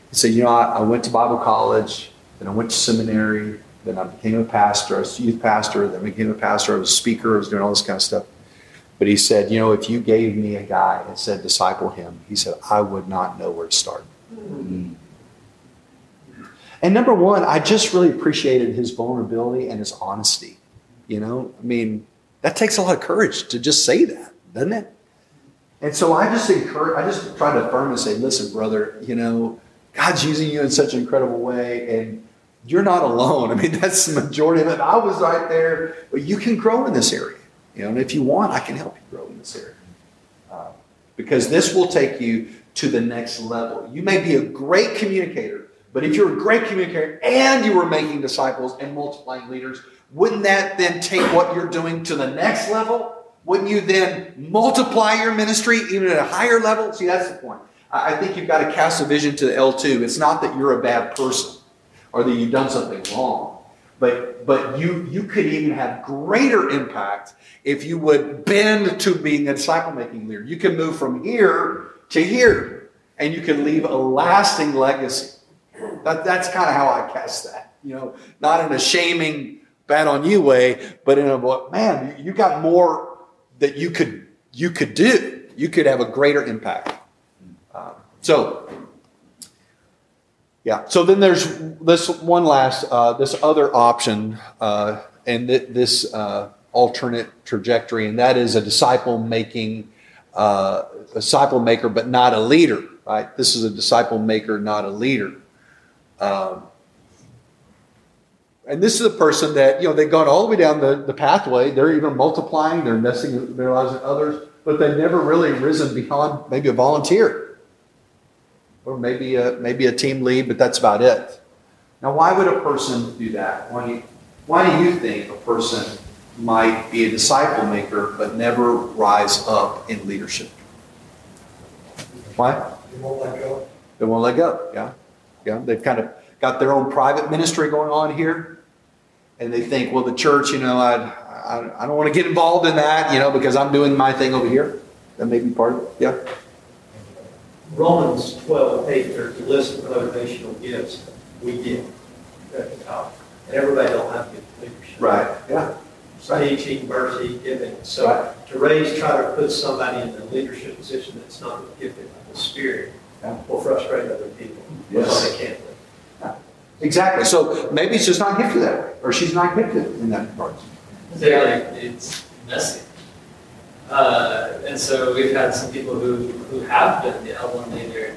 he said, you know, I, I went to Bible college, then I went to seminary, then I became a pastor, I was a youth pastor, then I became a pastor, I was a speaker, I was doing all this kind of stuff. But he said, you know, if you gave me a guy and said disciple him, he said, I would not know where to start. And number one, I just really appreciated his vulnerability and his honesty. You know, I mean, that takes a lot of courage to just say that, doesn't it? And so I just encourage, I just try to affirm and say, listen, brother, you know, God's using you in such an incredible way, and you're not alone. I mean, that's the majority of it. I was right there, but you can grow in this area. You know, and if you want, I can help you grow in this area. Uh, because this will take you to the next level. You may be a great communicator, but if you're a great communicator and you were making disciples and multiplying leaders, wouldn't that then take what you're doing to the next level? Wouldn't you then multiply your ministry even at a higher level? See, that's the point. I think you've got to cast a vision to the L2. It's not that you're a bad person or that you've done something wrong, but but you you could even have greater impact if you would bend to being a disciple making leader. You can move from here to here, and you can leave a lasting legacy. That, that's kind of how I cast that. You know, not in a shaming, bad on you way, but in a man, you got more that you could you could do. You could have a greater impact. Um, so, yeah. So then there's this one last uh, this other option, uh, and th- this uh, alternate trajectory, and that is a disciple making uh, a disciple maker, but not a leader. Right. This is a disciple maker, not a leader. Um, and this is a person that, you know, they've gone all the way down the, the pathway. They're even multiplying, they're investing their lives in others, but they've never really risen beyond maybe a volunteer or maybe a, maybe a team lead, but that's about it. Now, why would a person do that? Why do you, why do you think a person might be a disciple maker but never rise up in leadership? Why? They won't let go. They won't let go. Yeah. Yeah. They've kind of got their own private ministry going on here. And they think, well, the church, you know, I, I, I don't want to get involved in that, you know, because I'm doing my thing over here. That may be part of it. Yeah. Romans 12, 8, there's a list of motivational gifts we give at the top. And everybody don't have to good leadership. Right, yeah. Teaching, mercy, giving. Right. So to raise, try to put somebody in a leadership position that's not gifted by the Spirit Yeah. will frustrate other people. Yes. Because they can't live. Exactly. So maybe it's just not gifted that way, or she's not gifted in that part. They're like, it's messy. Uh, and so we've had some people who, who have been the L1 leader,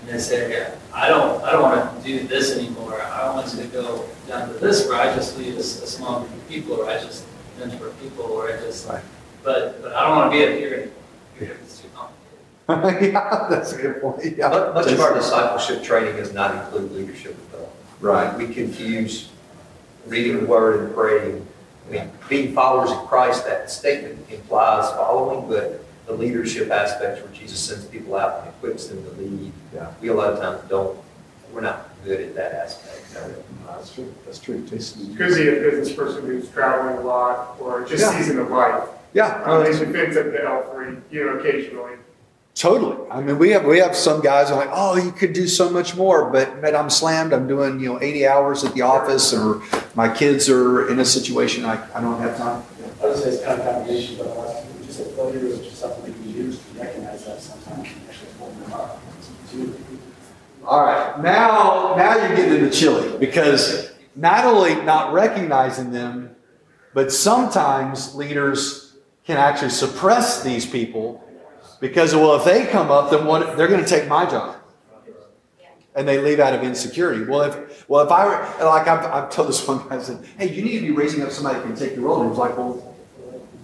and they say, I don't, I don't want to do this anymore. I want to go down to this where I just lead a small group of people, or I just mentor people, or I just, Right. but, but I don't want to be up here anymore. because It's too complicated. yeah, that's a good point. Yeah. Much of our discipleship training does not include leadership at all. Right. We confuse reading the word and praying. I mean, being followers of Christ, that statement implies following, but the leadership aspects where Jesus sends people out and equips them to lead, Yeah. we a lot of times don't, we're not good at that aspect. That's true. That's true. Jason. Could be a business person who's traveling a lot or just Yeah. season of life. Yeah. Uh, they should fit at the L three, you know, occasionally. Totally. I mean, we have we have some guys are like, oh, you could do so much more, but but I'm slammed. I'm doing you know 80 hours at the office, or my kids are in a situation I, I don't have time. I would say it's kind of a combination, but a lot of people just say failure is just something that we use to recognize that sometimes actually hold them up. All right, now now you're getting into chili because not only not recognizing them, but sometimes leaders can actually suppress these people because well, if they come up, then what? They're going to take my job, and they leave out of insecurity. Well, if well, if I were like I've, I've told this one guy, I said, hey, you need to be raising up somebody who can take your role. And he was like, well,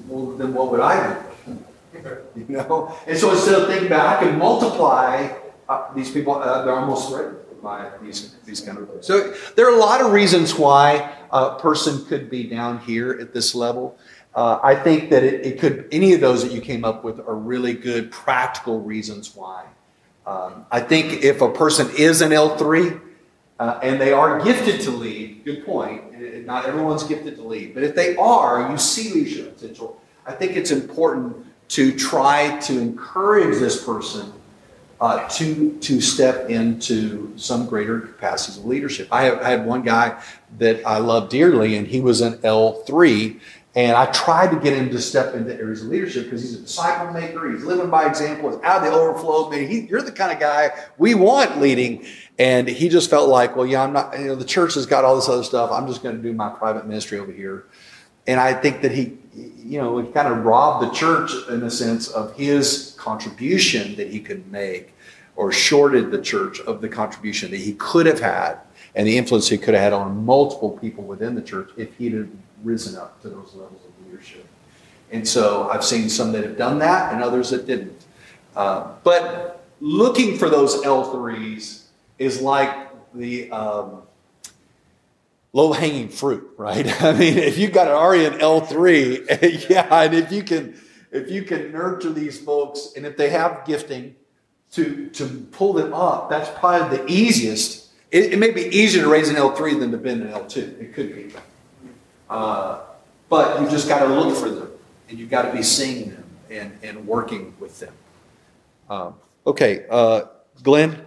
well, then what would I do? You know, and so instead of thinking about I can multiply uh, these people, uh, they're almost threatened by these these kind of things. So there are a lot of reasons why a person could be down here at this level. Uh, I think that it, it could any of those that you came up with are really good practical reasons why. Um, I think if a person is an L three uh, and they are gifted to lead, good point. Not everyone's gifted to lead, but if they are, you see leadership potential. I think it's important to try to encourage this person uh, to to step into some greater capacities of leadership. I, have, I had one guy that I love dearly, and he was an L three, and I tried to get him to step into areas of leadership because he's a disciple maker. He's living by example. He's out of the overflow. Man, he, you're the kind of guy we want leading. And he just felt like, well, yeah, I'm not. You know, the church has got all this other stuff. I'm just going to do my private ministry over here. And I think that he, you know, kind of robbed the church in a sense of his contribution that he could make, or shorted the church of the contribution that he could have had and the influence he could have had on multiple people within the church if he'd have risen up to those levels of leadership. And so I've seen some that have done that and others that didn't. Uh, but looking for those L3s is like the um, low hanging fruit, right? I mean, if you've got an an L3, yeah, and if you can if you can nurture these folks and if they have gifting to to pull them up, that's probably the easiest. It, it may be easier to raise an L3 than to bend an L2. It could be. Uh, but you just got to look for them and you've got to be seeing them and, and working with them. Um, okay, uh, Glenn,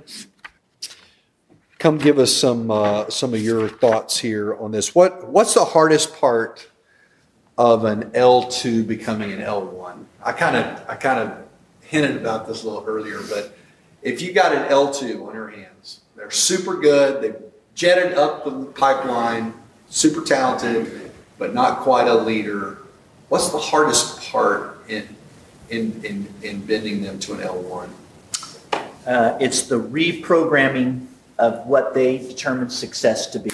come give us some uh, some of your thoughts here on this. What what's the hardest part of an L2 becoming an L1? I kind of I kind of hinted about this a little earlier, but if you got an L2 on your hands, they're super good. They've jetted up the pipeline, super talented, but not quite a leader. What's the hardest part in in in, in bending them to an L1? Uh, it's the reprogramming of what they determine success to be.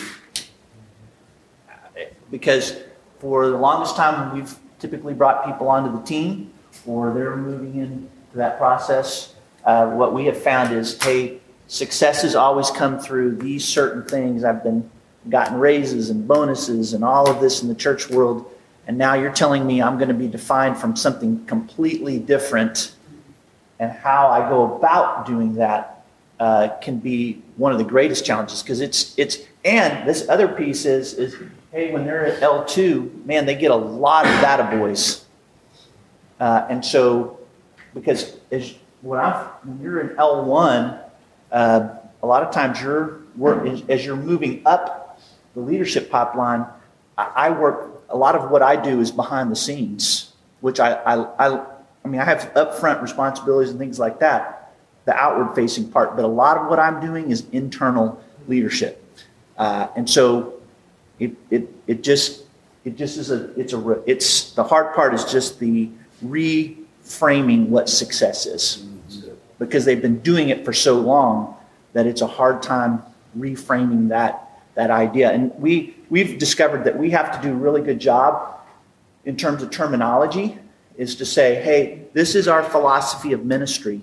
Because for the longest time, we've typically brought people onto the team, or they're moving into that process, uh, what we have found is, hey, success has always come through these certain things. I've been gotten raises and bonuses and all of this in the church world, and now you're telling me I'm going to be defined from something completely different. And how I go about doing that uh, can be one of the greatest challenges. Because it's it's and this other piece is is hey when they're at L two man they get a lot of data boys. Uh, and so because as when I when you're in L one uh, a lot of times you're as, you're moving up the leadership pipeline I, I work a lot of what I do is behind the scenes which I I, I I mean, I have upfront responsibilities and things like that, the outward facing part, but a lot of what I'm doing is internal leadership. Uh, and so it, it, it just, it just is a, it's a, it's, the hard part is just the reframing what success is because they've been doing it for so long that it's a hard time reframing that, that idea. And we, we've discovered that we have to do a really good job in terms of terminology is to say, hey, this is our philosophy of ministry.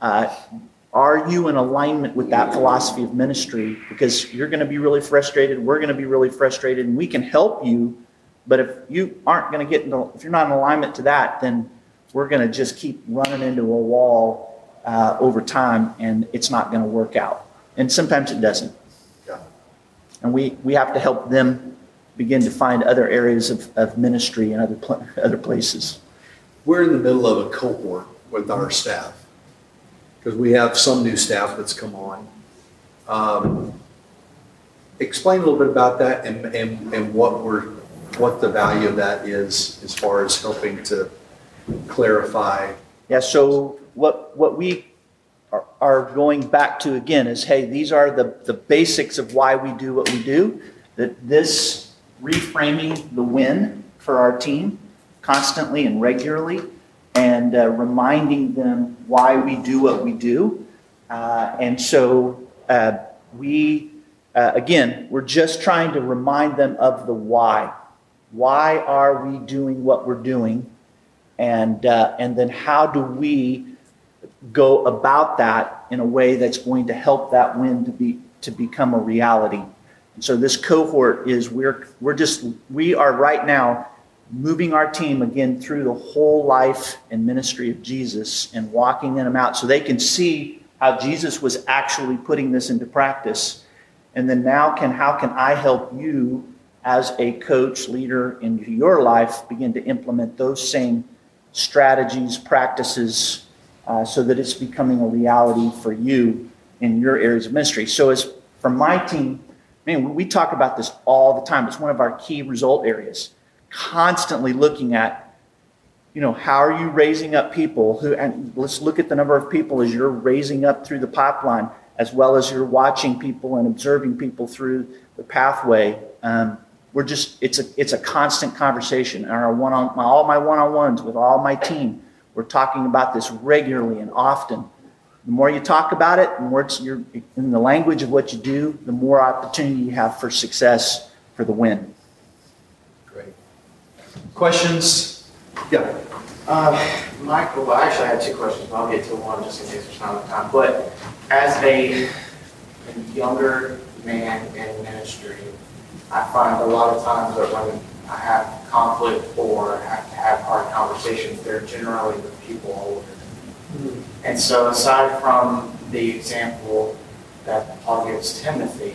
Uh, are you in alignment with that philosophy of ministry? Because you're going to be really frustrated, we're going to be really frustrated, and we can help you. But if you aren't going to get into, if you're not in alignment to that, then we're going to just keep running into a wall uh, over time, and it's not going to work out. And sometimes it doesn't. And we, we have to help them begin to find other areas of, of ministry and other, pl- other places We're in the middle of a cohort with our staff. because we have some new staff that's come on. Um, Explain a little bit about that and, and, and what we're, what the value of that is as far as helping to clarify. Yeah, so what, what we are, are going back to again is, hey, these are the, the basics of why we do what we do. That this reframing the win for our team constantly and regularly and uh, reminding them why we do what we do. Uh, and so uh, we, uh, again, we're just trying to remind them of the why. Why are we doing what we're doing? And, uh, and then how do we go about that in a way that's going to help that win to, be, to become a reality? And so this cohort is we're, we're just, we are right now moving our team again through the whole life and ministry of Jesus and walking them out so they can see how Jesus was actually putting this into practice. And then now can how can I help you as a coach, leader into your life begin to implement those same strategies, practices, uh, so that it's becoming a reality for you in your areas of ministry. So as for my team, man, we talk about this all the time. It's one of our key result areas. Constantly looking at, you know, how are you raising up people who, and let's look at the number of people as you're raising up through the pipeline, as well as you're watching people and observing people through the pathway. Um, we're just, it's a, it's a constant conversation. And our one on, all my one-on-ones with all my team, we're talking about this regularly and often. The more you talk about it, the more it's you're in the language of what you do, the more opportunity you have for success for the win. Great. Questions? Yeah. Uh, Michael, well, actually, I had two questions, but I'll get to one just in case there's not enough time. But as a younger man in ministry, I find a lot of times that when I have conflict or have to have hard conversations, they're generally with people older than me. And so aside from the example that Paul gives Timothy,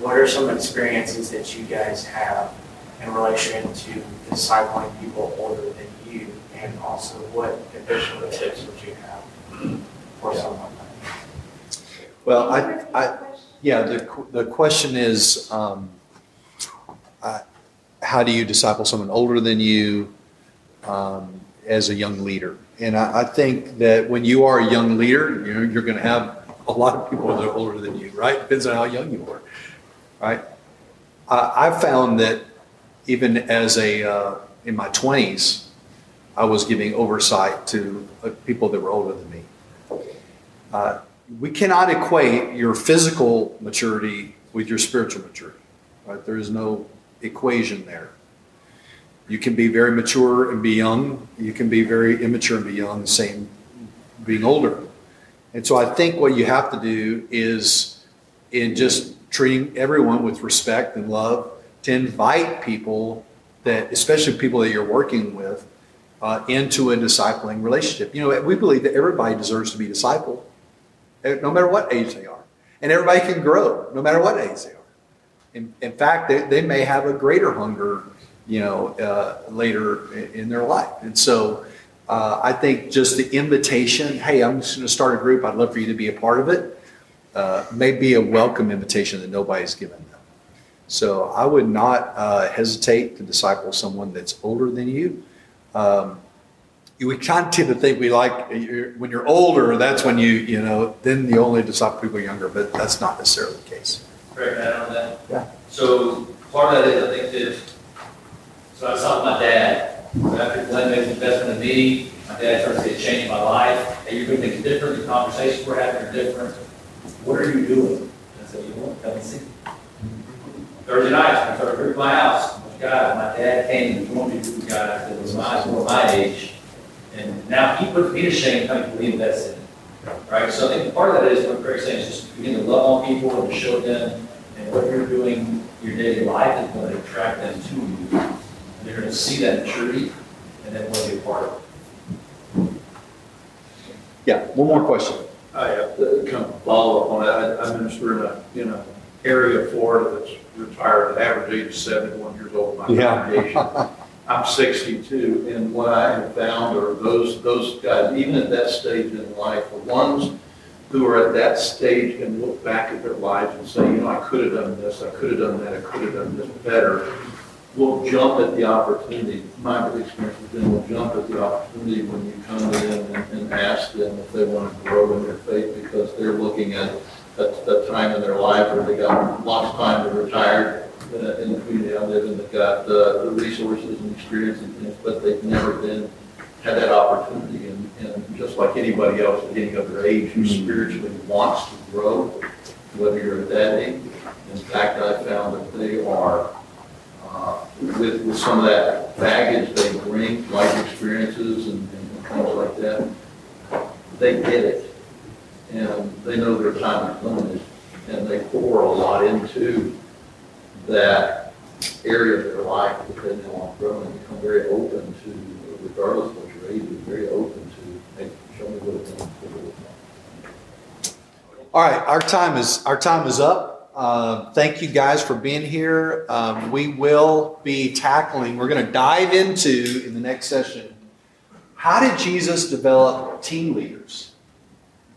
what are some experiences that you guys have in relation to discipling people older than you? And also, what additional tips would you have for someone like that? Well, I, I, yeah, the, the question is, um, uh, how do you disciple someone older than you um, as a young leader? And I, I think that when you are a young leader, you know, you're going to have a lot of people that are older than you, right? Depends on how young you are, right? I, I found that even as a uh, in my 20s, I was giving oversight to uh, people that were older than me. Uh, we cannot equate your physical maturity with your spiritual maturity. Right? There is no equation there. You can be very mature and be young. You can be very immature and be young, the same being older. And so I think what you have to do is in just treating everyone with respect and love to invite people that, especially people that you're working with, uh, into a discipling relationship. You know, we believe that everybody deserves to be discipled, eh, no matter what age they are. And everybody can grow, no matter what age they are. In, in fact, they, they may have a greater hunger, you know, uh, later in, their life. And so uh, I think just the invitation, hey, I'm just going to start a group. I'd love for you to be a part of it, uh, may be a welcome invitation that nobody's given them. So I would not uh, hesitate to disciple someone that's older than you. Um, we kind of tend to think we like you're, when you're older, that's when you, you know, then you only disciple people younger, but that's not necessarily the case. Correct, add on that? Yeah. So part of that is, I think that, so I was talking to my dad, after Glenn made an investment in me, my dad started to see a change in my life, hey, you're doing things different, the conversations we're having are different, what are you doing? And I said, you know what, come and see. Thursday nights, I started group my house, with guys, my dad came and joined me with guys that was my, more my age, and now he puts me to shame, coming to lead that city. Right, so I think part of that is what Craig's saying, is just begin to love on people and to show them, and what you're doing, your daily life is going to attract them to you. And they're going to see that maturity, and then want to be a part of it. Yeah, one more question. I have to kind of follow up on it. I I minister in a, in a area of Florida that's retired, the average age is seventy-one years old. My Yeah. congregation. I'm sixty-two, and what I have found are those, those guys, even at that stage in life, the ones who are at that stage and look back at their lives and say, you know, I could have done this, I could have done that, I could have done this better, will jump at the opportunity. My experience with them will jump at the opportunity when you come in and, and ask them if they want to grow in their faith because they're looking at a, a time in their life where they got lots of time to retire uh, in the community I live in, they've got uh, the resources and experience and things, but they've never been had that opportunity. And, and just like anybody else at any other age who spiritually wants to grow, whether you're at that age, in fact, I found that they are uh, with, with some of that baggage they bring, life experiences and, and things like that, they get it. And they know their time is limited, and they pour a lot into that area of their life that they now want to grow and become very open to, regardless of what your age is, very open to, hey, show me what it means All right, our time is our time is up. Uh, thank you guys for being here. Um, we will be tackling. We're going to dive into in the next session. How did Jesus develop team leaders?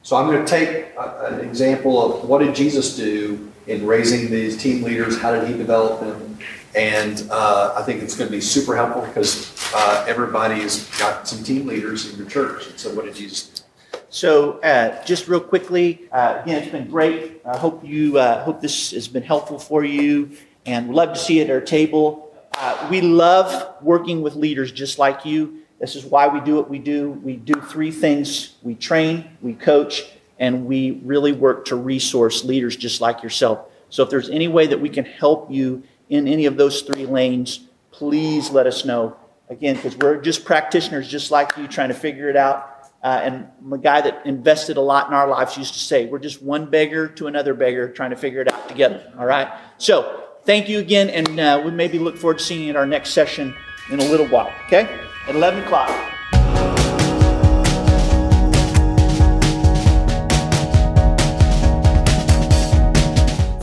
So I'm going to take a, an example of what did Jesus do in raising these team leaders? How did he develop them? And uh, I think it's going to be super helpful because uh, everybody's got some team leaders in your church. And So what did Jesus do? So, uh, just real quickly, uh, again, it's been great. I hope you uh, hope this has been helpful for you, and we'd love to see you at our table. Uh, we love working with leaders just like you. This is why we do what we do. We do three things: we train, we coach, and we really work to resource leaders just like yourself. So, if there's any way that we can help you in any of those three lanes, please let us know. Again, because we're just practitioners just like you, trying to figure it out. Uh, and the guy that invested a lot in our lives used to say, We're just one beggar to another beggar trying to figure it out together. All right? So, thank you again, and uh, we maybe look forward to seeing you at our next session in a little while. Okay? At 11 o'clock.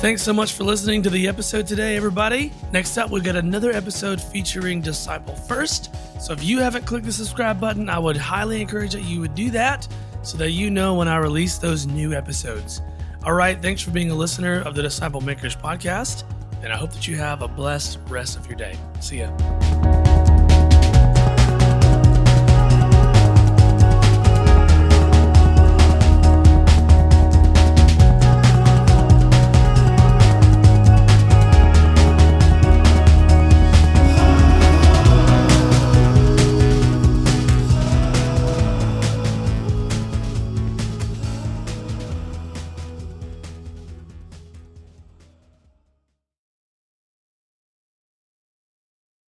Thanks so much for listening to the episode today, everybody. Next up, we've got another episode featuring discipleFIRST. So if you haven't clicked the subscribe button, I would highly encourage that you would do that so that you know when I release those new episodes. All right, thanks for being a listener of the Disciple Makers podcast, and I hope that you have a blessed rest of your day. See ya.